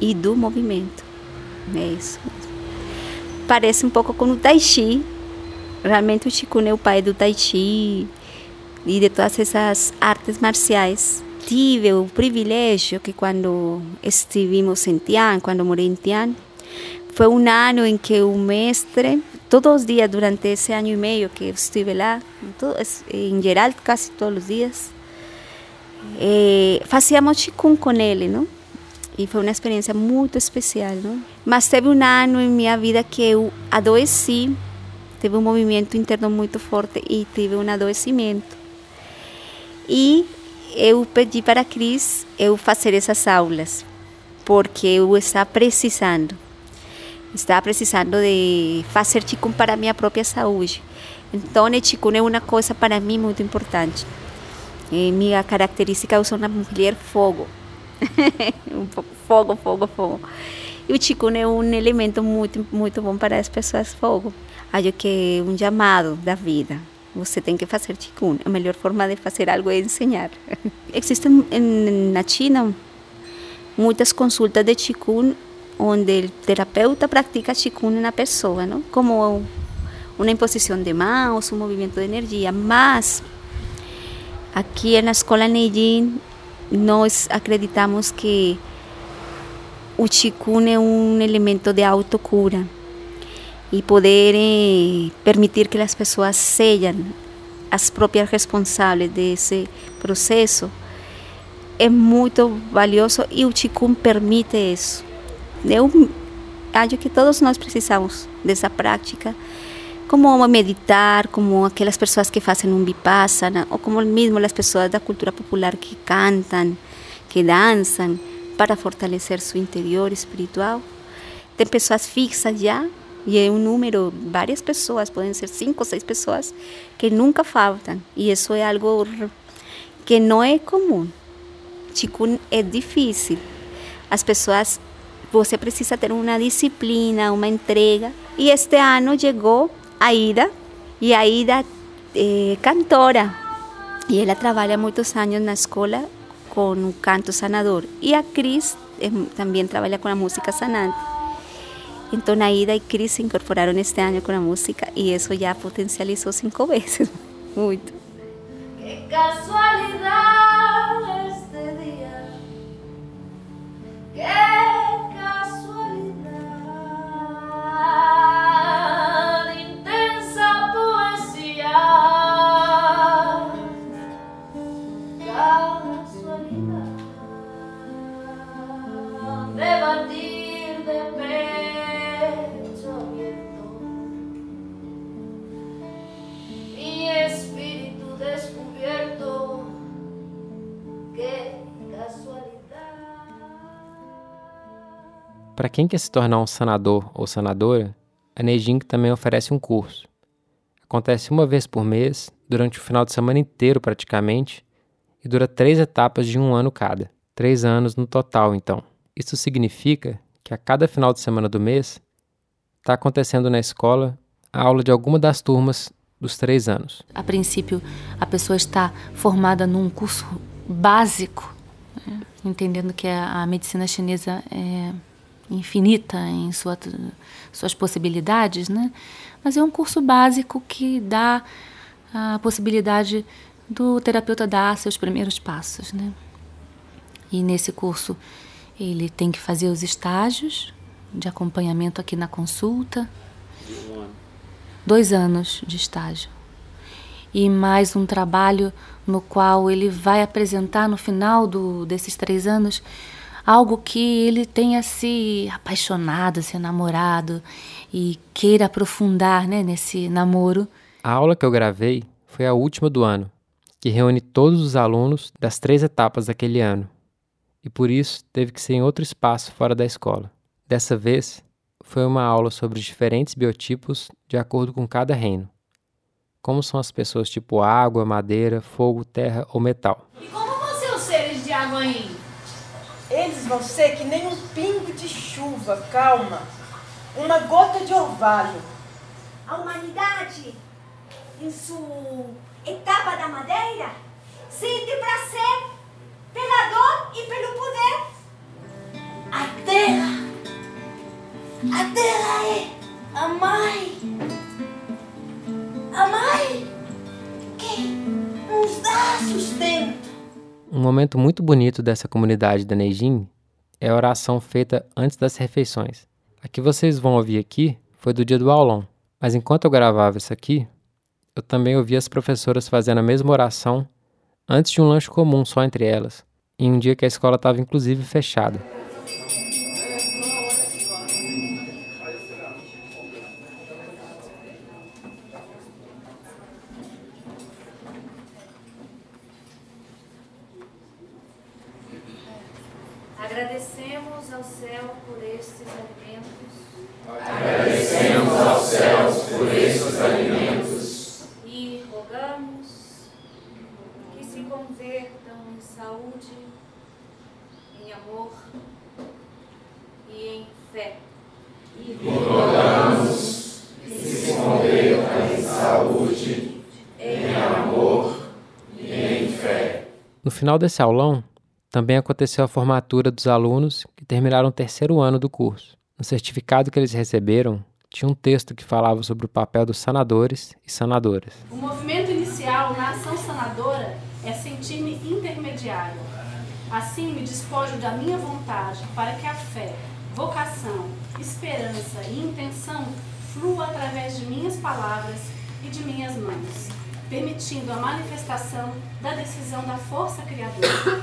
e do movimento. É isso. Parece um pouco com o Tai Chi. Realmente o Qigong é o pai do Tai Chi e de todas essas artes marciais. Tive o privilégio que quando estivemos em Tian, quando morei em Tian, foi um ano em que o mestre, todos os dias durante esse ano e meio que estive lá, em geral quase todos os dias, eh, fazíamos Qigong com ele, não? E foi uma experiência muito especial, não? Mas teve um ano em minha vida que eu adoeci, teve um movimento interno muito forte e tive um adoecimento. E eu pedi para a Cris eu fazer essas aulas, porque eu estava precisando. Estava precisando de fazer Qigong para minha própria saúde. Então, Qigong é uma coisa para mim muito importante. E minha característica, eu sou uma mulher fogo. fogo, fogo, fogo. E o Qigong é um elemento muito, muito bom para as pessoas fogo. Acho que é um chamado da vida. Você tem que fazer Qigong. A melhor forma de fazer algo é ensinar. Existem na China muitas consultas de Qigong onde o terapeuta pratica Qigong na pessoa, não? como uma imposição de mãos, um movimento de energia. Mas aqui na escola Neijin nós acreditamos que o Qigong é um elemento de autocura e poder eh, permitir que as pessoas sejam as próprias responsáveis desse processo é muito valioso e o Qigong permite isso. Eu acho que todos nós precisamos dessa prática como meditar, como aquelas pessoas que fazem um vipassana, ou como mesmo as pessoas da cultura popular que cantam, que dançam, para fortalecer seu interior espiritual. Tem pessoas fixas já, e é um número, várias pessoas, podem ser cinco ou seis pessoas, que nunca faltam. E isso é algo que não é comum. Qigong é difícil. As pessoas, você precisa ter uma disciplina, uma entrega. E este ano chegou Aida, e Aida é cantora, e ela trabalha muitos anos na escola com o canto sanador. E a Cris é, também trabalha com música sanante. Então, Aida e Cris se incorporaram este ano com a música e isso já potencializou cinco vezes. Muito. Que quem quer se tornar um sanador ou sanadora, a Neijing também oferece um curso. Acontece uma vez por mês, durante o final de semana inteiro praticamente, e dura três etapas de um ano cada. Três anos no total, então. Isso significa que a cada final de semana do mês está acontecendo na escola a aula de alguma das turmas dos três anos. A princípio, a pessoa está formada num curso básico, né? entendendo que a medicina chinesa é infinita em sua, suas possibilidades, né? Mas é um curso básico que dá a possibilidade do terapeuta dar seus primeiros passos, né? E nesse curso ele tem que fazer os estágios de acompanhamento aqui na consulta. Dois anos de estágio. E mais um trabalho no qual ele vai apresentar no final do, desses três anos algo que ele tenha se apaixonado, se namorado e queira aprofundar né, nesse namoro. A aula que eu gravei foi a última do ano, que reúne todos os alunos das três etapas daquele ano, e por isso teve que ser em outro espaço fora da escola. Dessa vez, foi uma aula sobre os diferentes biotipos de acordo com cada reino. Como são as pessoas tipo água, madeira, fogo, terra ou metal. E como vão ser os seres de água aí? Eles vão ser que nem um pingo de chuva, calma. Uma gota de orvalho. A humanidade, em sua etapa da madeira, sente prazer pela dor e pelo poder. A terra, a terra é a mãe, a mãe que nos dá sustento. Um momento muito bonito dessa comunidade da Neijin é a oração feita antes das refeições. A que vocês vão ouvir aqui foi do dia do aulão, mas enquanto eu gravava isso aqui, eu também ouvi as professoras fazendo a mesma oração antes de um lanche comum só entre elas, em um dia que a escola estava inclusive fechada. Agradecemos ao céu por estes alimentos. Agradecemos aos céus por estes alimentos. E rogamos que se convertam em saúde, em amor e em fé. E rogamos que se convertam em saúde, em amor e em fé. No final desse aulão, também aconteceu a formatura dos alunos que terminaram o terceiro ano do curso. No certificado que eles receberam, tinha um texto que falava sobre o papel dos sanadores e sanadoras. O movimento inicial na ação sanadora é sentir-me intermediário. Assim me despojo da minha vontade para que a fé, vocação, esperança e intenção flua através de minhas palavras e de minhas mãos, permitindo a manifestação da decisão da força criadora.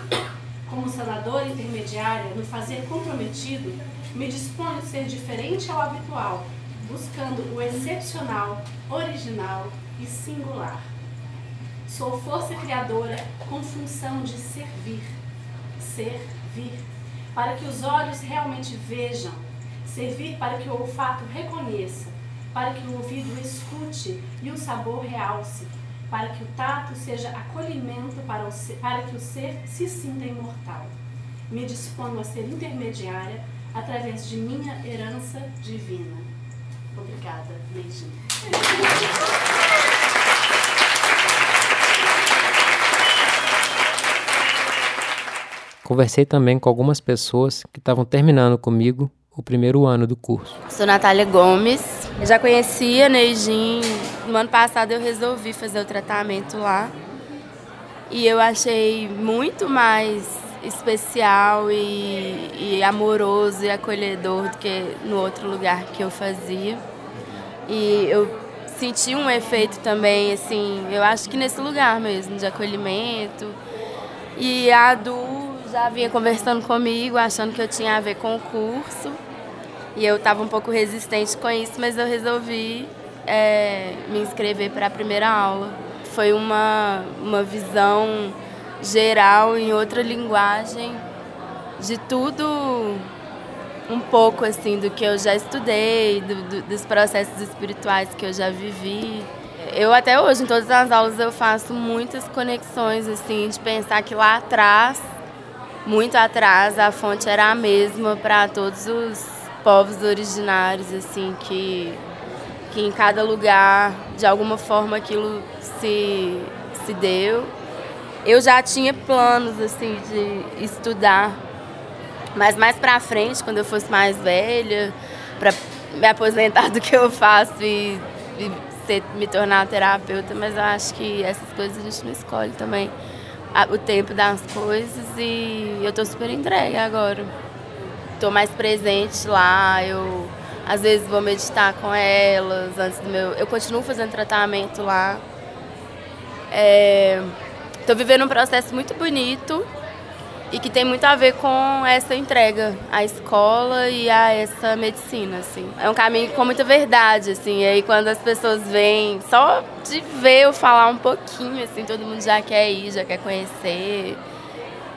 Como sanadora intermediária, no fazer comprometido, me disponho a ser diferente ao habitual, buscando o excepcional, original e singular. Sou força criadora com função de servir, servir, para que os olhos realmente vejam, servir para que o olfato reconheça, para que o ouvido escute e o sabor realce, para que o tato seja acolhimento para, o ser, para que o ser se sinta imortal. Me disponho a ser intermediária através de minha herança divina. Obrigada, Neidinha. Conversei também com algumas pessoas que estavam terminando comigo o primeiro ano do curso. Sou Natália Gomes. Eu já conhecia Neijin. No ano passado eu resolvi fazer o tratamento lá. E eu achei muito mais especial e, e amoroso e acolhedor do que no outro lugar que eu fazia. E eu senti um efeito também, assim, eu acho que nesse lugar mesmo, de acolhimento. E a Adu já vinha conversando comigo, achando que eu tinha a ver com o curso. E eu estava um pouco resistente com isso, mas eu resolvi é, me inscrever para a primeira aula. Foi uma, uma visão geral em outra linguagem de tudo um pouco assim do que eu já estudei, do, do, dos processos espirituais que eu já vivi. Eu até hoje, em todas as aulas, eu faço muitas conexões, assim, de pensar que lá atrás, muito atrás, a fonte era a mesma para todos os povos originários, assim, que, que em cada lugar, de alguma forma, aquilo se, se deu. Eu já tinha planos, assim, de estudar, mas mais pra frente, quando eu fosse mais velha, para me aposentar do que eu faço e, e ser, me tornar terapeuta, mas eu acho que essas coisas a gente não escolhe também o tempo das coisas e eu tô super entregue agora estou mais presente lá, eu às vezes vou meditar com elas antes do meu. Eu continuo fazendo tratamento lá. Estou é, vivendo um processo muito bonito e que tem muito a ver com essa entrega à escola e a essa medicina, assim. É um caminho com muita verdade, assim, e aí quando as pessoas vêm, só de ver eu falar um pouquinho, assim, todo mundo já quer ir, já quer conhecer.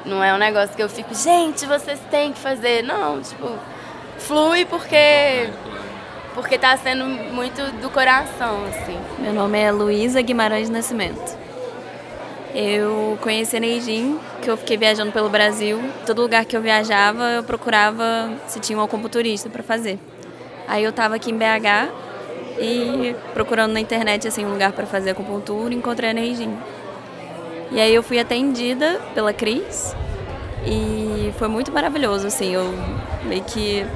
Não é um negócio que eu fico, gente, vocês têm que fazer. Não, tipo, flui porque porque tá sendo muito do coração, assim. Meu nome é Luísa Guimarães Nascimento. Eu conheci a Neijin, que eu fiquei viajando pelo Brasil. Todo lugar que eu viajava, eu procurava se tinha um acupunturista para fazer. Aí eu estava aqui em BH e procurando na internet assim um lugar para fazer acupuntura, encontrei a Neijin. E aí eu fui atendida pela Cris e foi muito maravilhoso, assim, eu meio que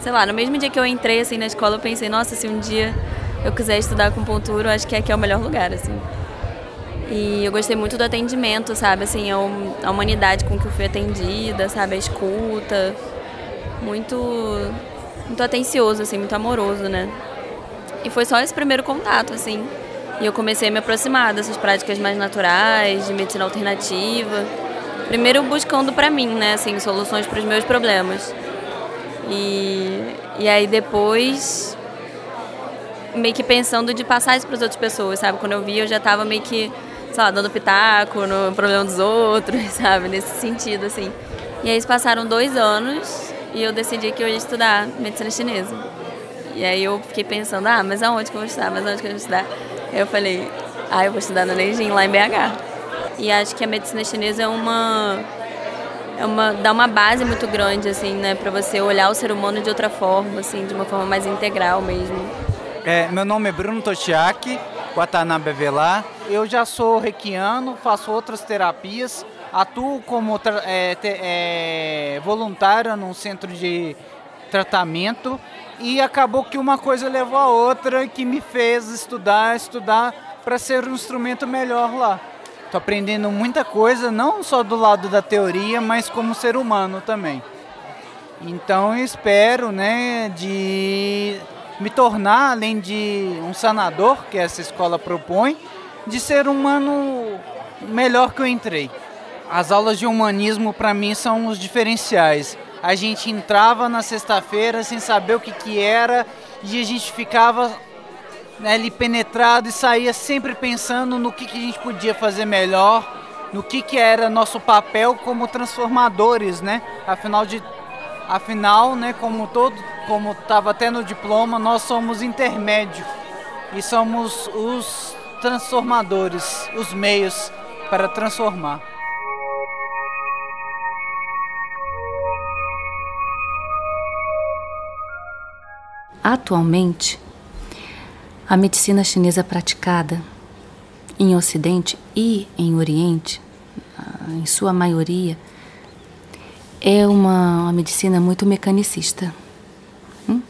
sei lá, no mesmo dia que eu entrei assim na escola, eu pensei, nossa, se um dia eu quiser estudar acupuntura, eu acho que aqui é o melhor lugar, assim. E eu gostei muito do atendimento, sabe? Assim, a humanidade com que eu fui atendida, sabe? A escuta. Muito, muito atencioso, assim, muito amoroso, né? E foi só esse primeiro contato, assim. E eu comecei a me aproximar dessas práticas mais naturais, de medicina alternativa. Primeiro buscando para mim, né? Assim, soluções para os meus problemas. E, e aí depois meio que pensando de passar isso para as outras pessoas, sabe? Quando eu vi, eu já estava meio que sei lá, dando pitaco no problema dos outros, sabe? Nesse sentido, assim. E aí passaram dois anos e eu decidi que eu ia estudar medicina chinesa. E aí eu fiquei pensando, ah, mas aonde que eu vou estudar? Mas aonde que eu vou estudar? Eu falei, ah, eu vou estudar no Neijin, lá em BH. E acho que a medicina chinesa é uma é uma dá uma base muito grande assim, né, para você olhar o ser humano de outra forma, assim, de uma forma mais integral mesmo. É, meu nome é Bruno Toshiaki, Watanabe Velar. Eu já sou reikiano, faço outras terapias, atuo como é, te, é, voluntária num centro de tratamento e acabou que uma coisa levou a outra que me fez estudar, estudar para ser um instrumento melhor lá. Estou aprendendo muita coisa, não só do lado da teoria, mas como ser humano também. Então eu espero, né, de me tornar, além de um sanador, que essa escola propõe, de ser um humano melhor que eu entrei. As aulas de humanismo para mim são os diferenciais. A gente entrava na sexta-feira sem saber o que, que era e a gente ficava né, ali penetrado e saía sempre pensando no que, que a gente podia fazer melhor, no que, que era nosso papel como transformadores, né? Afinal de afinal, né, como todo, como estava até no diploma, nós somos intermédio e somos os transformadores, os meios para transformar. Atualmente, a medicina chinesa praticada em Ocidente e em Oriente, ah, em sua maioria, é uma, uma medicina muito mecanicista. Hum?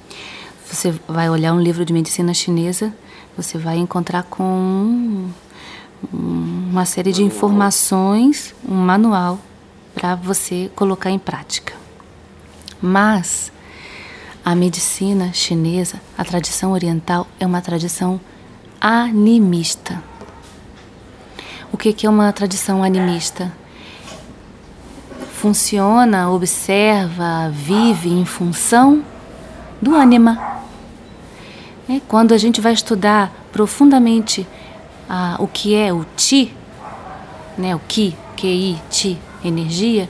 Você vai olhar um livro de medicina chinesa, você vai encontrar com uma série de informações, um manual para você colocar em prática. Mas a medicina chinesa, a tradição oriental, é uma tradição animista. O que é uma tradição animista? Funciona, observa, vive em função do ânima. É, quando a gente vai estudar profundamente ah, o que é o Ti, né, o Ki, QI, Ti, energia,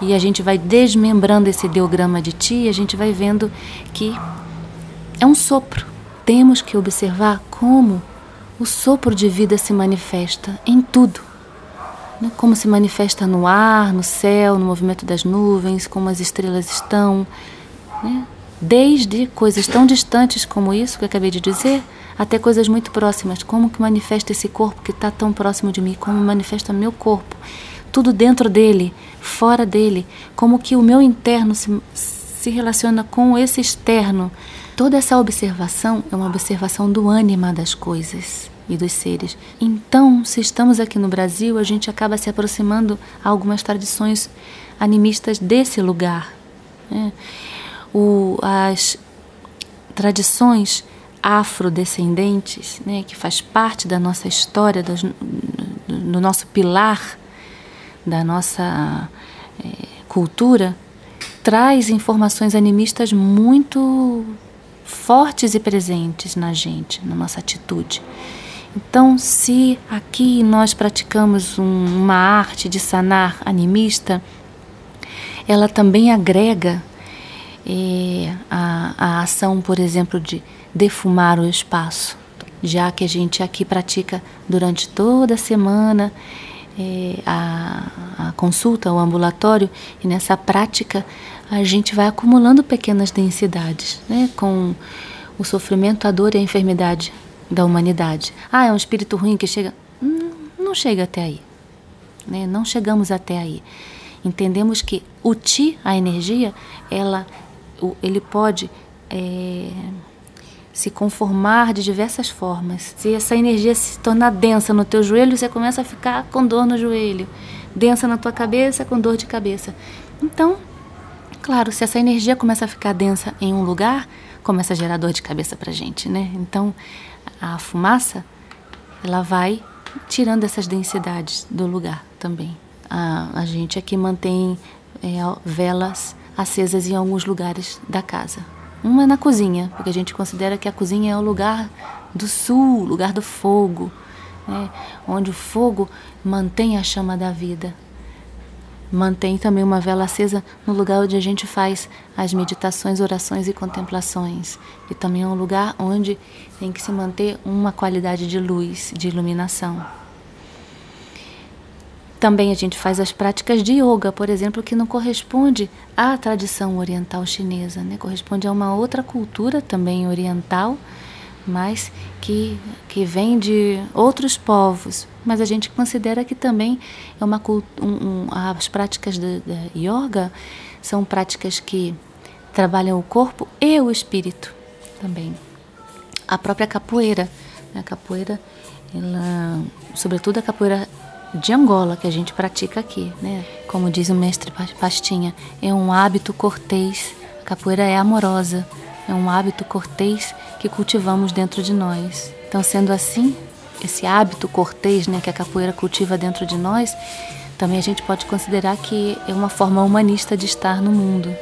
e a gente vai desmembrando esse ideograma de Ti, a gente vai vendo que é um sopro. Temos que observar como o sopro de vida se manifesta em tudo. Né? Como se manifesta no ar, no céu, no movimento das nuvens, como as estrelas estão. Né? desde coisas tão distantes como isso que eu acabei de dizer, até coisas muito próximas. Como que manifesta esse corpo que está tão próximo de mim? Como manifesta meu corpo? Tudo dentro dele, fora dele. Como que o meu interno se, se relaciona com esse externo. Toda essa observação é uma observação do ânima das coisas e dos seres. Então, se estamos aqui no Brasil, a gente acaba se aproximando a algumas tradições animistas desse lugar. Né? o, as tradições afrodescendentes, né, que faz parte da nossa história, do, do nosso pilar, da nossa é, cultura traz informações animistas muito fortes e presentes na gente, na nossa atitude. Então, se aqui nós praticamos um, uma arte de sanar animista, ela também agrega é, a, a ação, por exemplo, de defumar o espaço, já que a gente aqui pratica durante toda a semana é, a, a consulta, o ambulatório, e nessa prática a gente vai acumulando pequenas densidades, né, com o sofrimento, a dor e a enfermidade da humanidade. Ah, é um espírito ruim que chega. Não, não chega até aí. Né? Não chegamos até aí. Entendemos que o ti, a energia, ela, ele pode é, se conformar de diversas formas. Se essa energia se tornar densa no teu joelho, você começa a ficar com dor no joelho. Densa na tua cabeça, com dor de cabeça. Então, claro, se essa energia começa a ficar densa em um lugar, começa a gerar dor de cabeça pra gente, né? Então, a fumaça, ela vai tirando essas densidades do lugar também. A, a gente aqui mantém é, velas acesas em alguns lugares da casa. Uma é na cozinha, porque a gente considera que a cozinha é o lugar do sul, lugar do fogo, né? onde o fogo mantém a chama da vida. Mantém também uma vela acesa no lugar onde a gente faz as meditações, orações e contemplações. E também é um lugar onde tem que se manter uma qualidade de luz, de iluminação. Também a gente faz as práticas de yoga, por exemplo, que não corresponde à tradição oriental chinesa, né? corresponde a uma outra cultura também oriental, mas que, que vem de outros povos. Mas a gente considera que também é uma um, um, as práticas da yoga são práticas que trabalham o corpo e o espírito também. A própria capoeira, né? a capoeira, ela, sobretudo a capoeira de Angola que a gente pratica aqui, né? Como diz o mestre Pastinha, é um hábito cortês. A capoeira é amorosa, é um hábito cortês que cultivamos dentro de nós. Então, sendo assim, esse hábito cortês né, que a capoeira cultiva dentro de nós, também a gente pode considerar que é uma forma humanista de estar no mundo.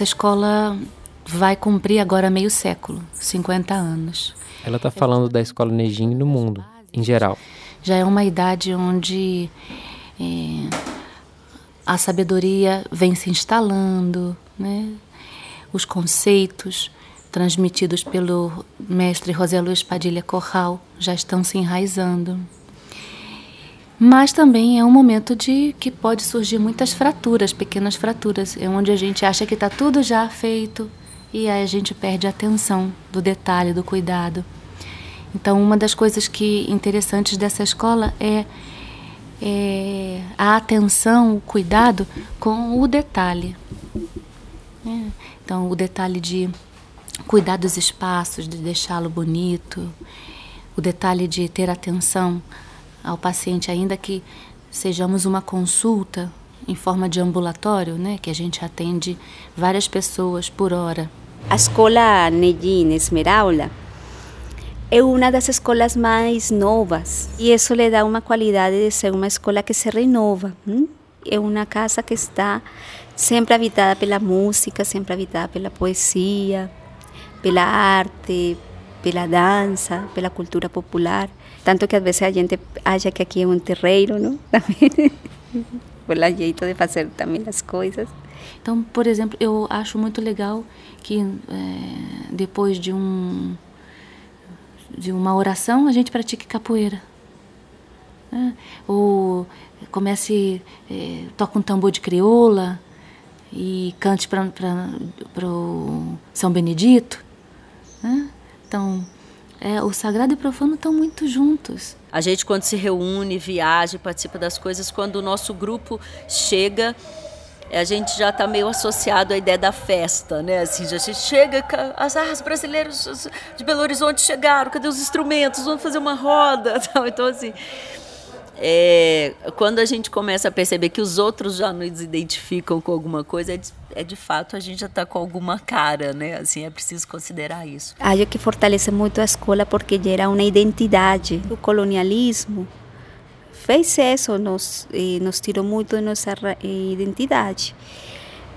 Essa escola vai cumprir agora meio século, 50 anos. Ela está falando da escola Nejin no mundo, em geral. Já é uma idade onde é, a sabedoria vem se instalando, né? os conceitos transmitidos pelo mestre José Luiz Padilha Corral já estão se enraizando. Mas também é um momento de que pode surgir muitas fraturas, pequenas fraturas, é onde a gente acha que está tudo já feito e aí a gente perde a atenção do detalhe, do cuidado. Então, uma das coisas que interessantes dessa escola é, é a atenção, o cuidado com o detalhe. É. Então, o detalhe de cuidar dos espaços, de deixá-lo bonito, o detalhe de ter atenção ao paciente, ainda que sejamos uma consulta em forma de ambulatório, né, que a gente atende várias pessoas por hora. A escola Nejin Esmeralda é uma das escolas mais novas e isso lhe dá uma qualidade de ser uma escola que se renova. Hein? É uma casa que está sempre habitada pela música, sempre habitada pela poesia, pela arte, pela dança, pela cultura popular. Tanto que a veces a gente acha que aqui é um terreiro, não? Também. Pelo jeito de fazer também as coisas. Então, por exemplo, eu acho muito legal que é, depois de um de uma oração a gente pratique capoeira. Né? Ou comece, é, toca um tambor de crioula e cante para o São Benedito. Né? Então, é, o sagrado e o profano estão muito juntos. A gente, quando se reúne, viaja, participa das coisas, quando o nosso grupo chega a gente já está meio associado à ideia da festa, né? Assim, já se chega, as artes brasileiras de Belo Horizonte chegaram, cadê os instrumentos? Vamos fazer uma roda, tal. Então assim, é, quando a gente começa a perceber que os outros já nos identificam com alguma coisa, é é de fato a gente já está com alguma cara, né? Assim, é preciso considerar isso. Acho que fortalece muito a escola porque gera uma identidade. O colonialismo fez isso, nos, nos tirou muito de nossa identidade.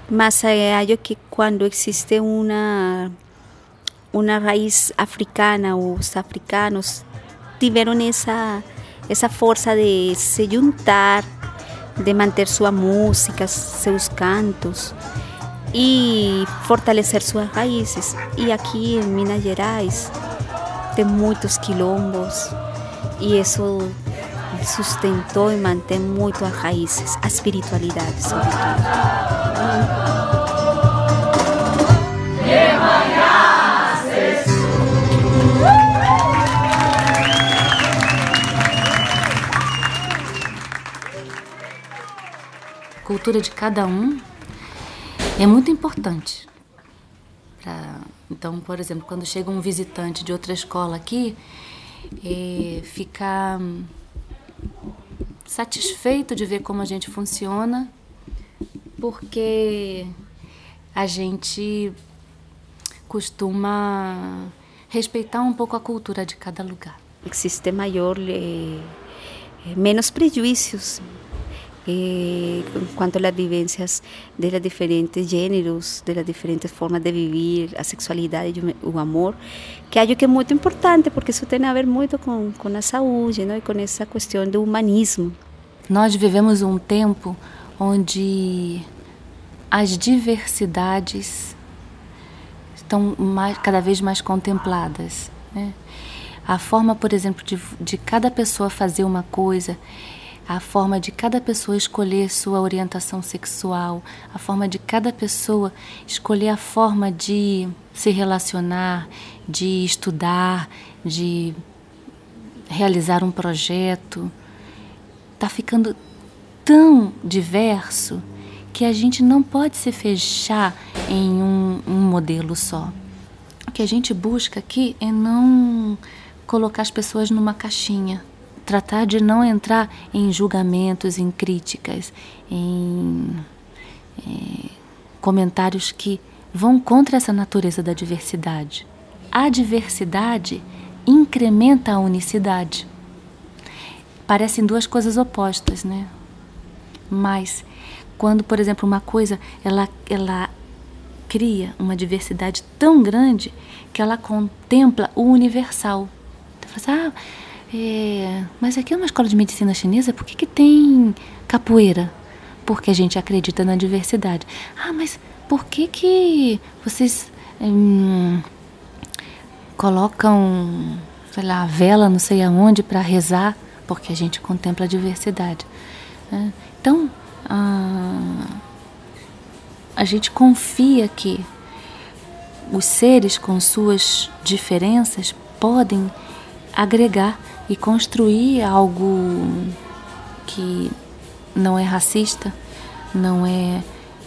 Mas acho que quando existe uma, uma raiz africana, os africanos tiveram essa, essa força de se juntar, de manter sua música, seus cantos e fortalecer suas raízes. E aqui em Minas Gerais tem muitos quilombos e isso sustentou e mantém muito as raízes, a espiritualidade, sobretudo. cultura de cada um é muito importante. Pra, então, por exemplo, quando chega um visitante de outra escola aqui, é, ficar satisfeito de ver como a gente funciona, porque a gente costuma respeitar um pouco a cultura de cada lugar. Existe maior, eh, menos prejuízos eh, quanto às vivências de diferentes gêneros, de diferentes formas de viver, a sexualidade o amor, que acho que é muito importante, porque isso tem a ver muito com a saúde não? e com essa questão do humanismo. Nós vivemos um tempo onde as diversidades estão mais, cada vez mais contempladas. Né? A forma, por exemplo, de, de cada pessoa fazer uma coisa a forma de cada pessoa escolher sua orientação sexual, a forma de cada pessoa escolher a forma de se relacionar, de estudar, de realizar um projeto, está ficando tão diverso que a gente não pode se fechar em um, um modelo só. O que a gente busca aqui é não colocar as pessoas numa caixinha tratar de não entrar em julgamentos, em críticas, em é, comentários que vão contra essa natureza da diversidade. A diversidade incrementa a unicidade. Parecem duas coisas opostas, né? Mas quando, por exemplo, uma coisa ela ela cria uma diversidade tão grande que ela contempla o universal. Então, assim, ah, é, mas aqui é uma escola de medicina chinesa, por que, que tem capoeira? Porque a gente acredita na diversidade. Ah, mas por que, que vocês hum, colocam, sei lá, vela não sei aonde para rezar? Porque a gente contempla a diversidade. É, então, ah, a gente confia que os seres com suas diferenças podem agregar e construir algo que não é racista, não é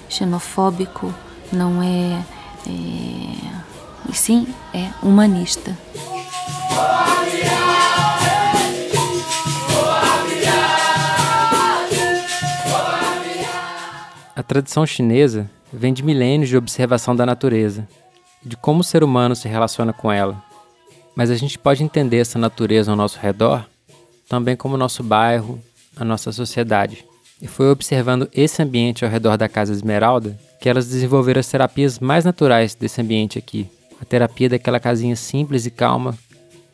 xenofóbico, não é, é sim é humanista. A tradição chinesa vem de milênios de observação da natureza de como o ser humano se relaciona com ela. Mas a gente pode entender essa natureza ao nosso redor também como nosso bairro, a nossa sociedade. E foi observando esse ambiente ao redor da Casa Esmeralda que elas desenvolveram as terapias mais naturais desse ambiente aqui. A terapia daquela casinha simples e calma,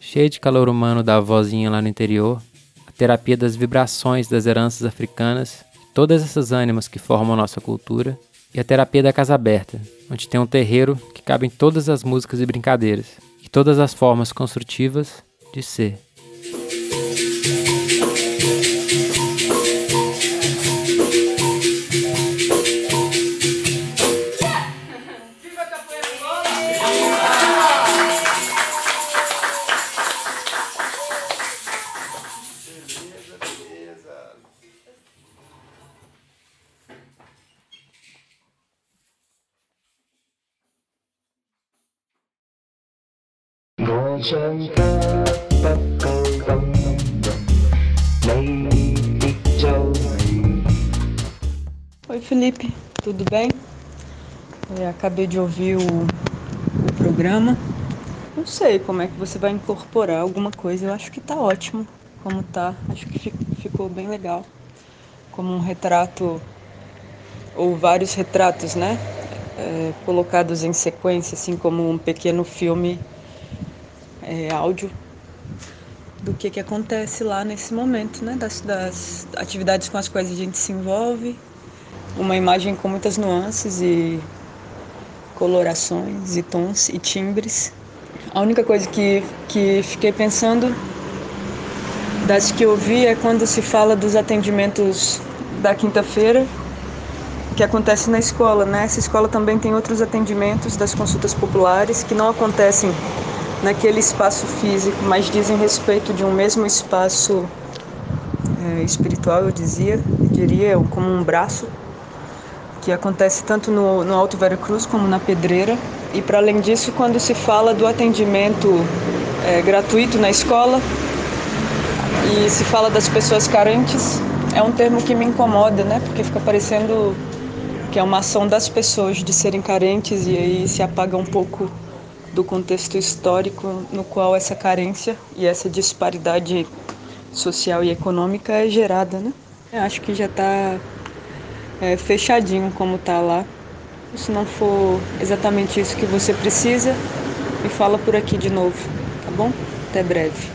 cheia de calor humano da avózinha lá no interior. A terapia das vibrações das heranças africanas, todas essas ânimas que formam nossa cultura. E a terapia da Casa Aberta, onde tem um terreiro que cabem todas as músicas e brincadeiras todas as formas construtivas de ser. Oi Felipe, tudo bem? É, acabei de ouvir o, o programa. Não sei como é que você vai incorporar alguma coisa. Eu acho que tá ótimo como tá. Acho que ficou bem legal. Como um retrato, ou vários retratos, né? É, colocados em sequência, assim como um pequeno filme é, áudio do que, que acontece lá nesse momento, né? Das, das atividades com as quais a gente se envolve. Uma imagem com muitas nuances e colorações e tons e timbres. A única coisa que, que fiquei pensando das que eu vi é quando se fala dos atendimentos da quinta-feira que acontece na escola, né? Essa escola também tem outros atendimentos das consultas populares que não acontecem naquele espaço físico, mas dizem respeito de um mesmo espaço é, espiritual, eu dizia, eu diria, como um braço, que acontece tanto no, no Alto Vera Cruz como na Pedreira. E para além disso, quando se fala do atendimento é, gratuito na escola e se fala das pessoas carentes, é um termo que me incomoda, né? Porque fica parecendo que é uma ação das pessoas de serem carentes e aí se apaga um pouco do contexto histórico no qual essa carência e essa disparidade social e econômica é gerada, né? Eu acho que já está é, fechadinho como está lá. Se não for exatamente isso que você precisa, me fala por aqui de novo, tá bom? Até breve.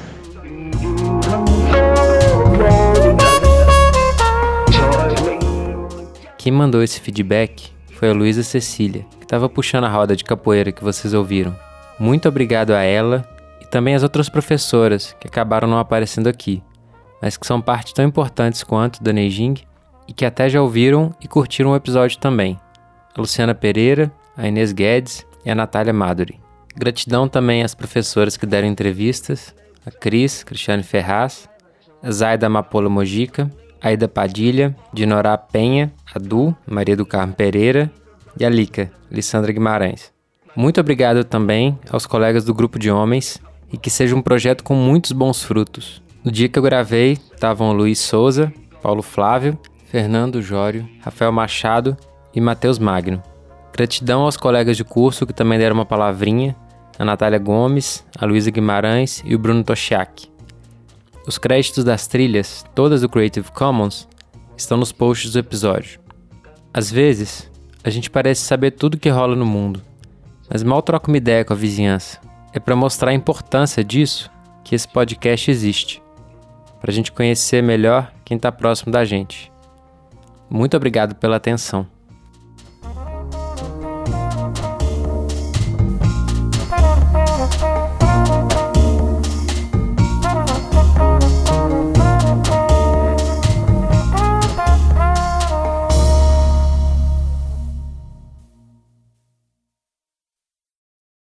Quem mandou esse feedback foi a Luísa Cecília, que estava puxando a roda de capoeira que vocês ouviram. Muito obrigado a ela e também às outras professoras que acabaram não aparecendo aqui, mas que são parte tão importantes quanto da Neijing e que até já ouviram e curtiram o episódio também. A Luciana Pereira, a Inês Guedes e a Natália Maduri. Gratidão também às professoras que deram entrevistas, a Cris, Cristiane Ferraz, a Zaida Mapola Mojica, a Ida Padilha, Dinorá Penha, a Du, Maria do Carmo Pereira e a Lica, Lissandra Guimarães. Muito obrigado também aos colegas do grupo de homens e que seja um projeto com muitos bons frutos. No dia que eu gravei, estavam Luiz Souza, Paulo Flávio, Fernando Jório, Rafael Machado e Matheus Magno. Gratidão aos colegas de curso que também deram uma palavrinha, a Natália Gomes, a Luísa Guimarães e o Bruno Toshiak. Os créditos das trilhas, todas do Creative Commons, estão nos posts do episódio. Às vezes, a gente parece saber tudo que rola no mundo, mas mal troca uma ideia com a vizinhança. É para mostrar a importância disso que esse podcast existe, para a gente conhecer melhor quem está próximo da gente. Muito obrigado pela atenção.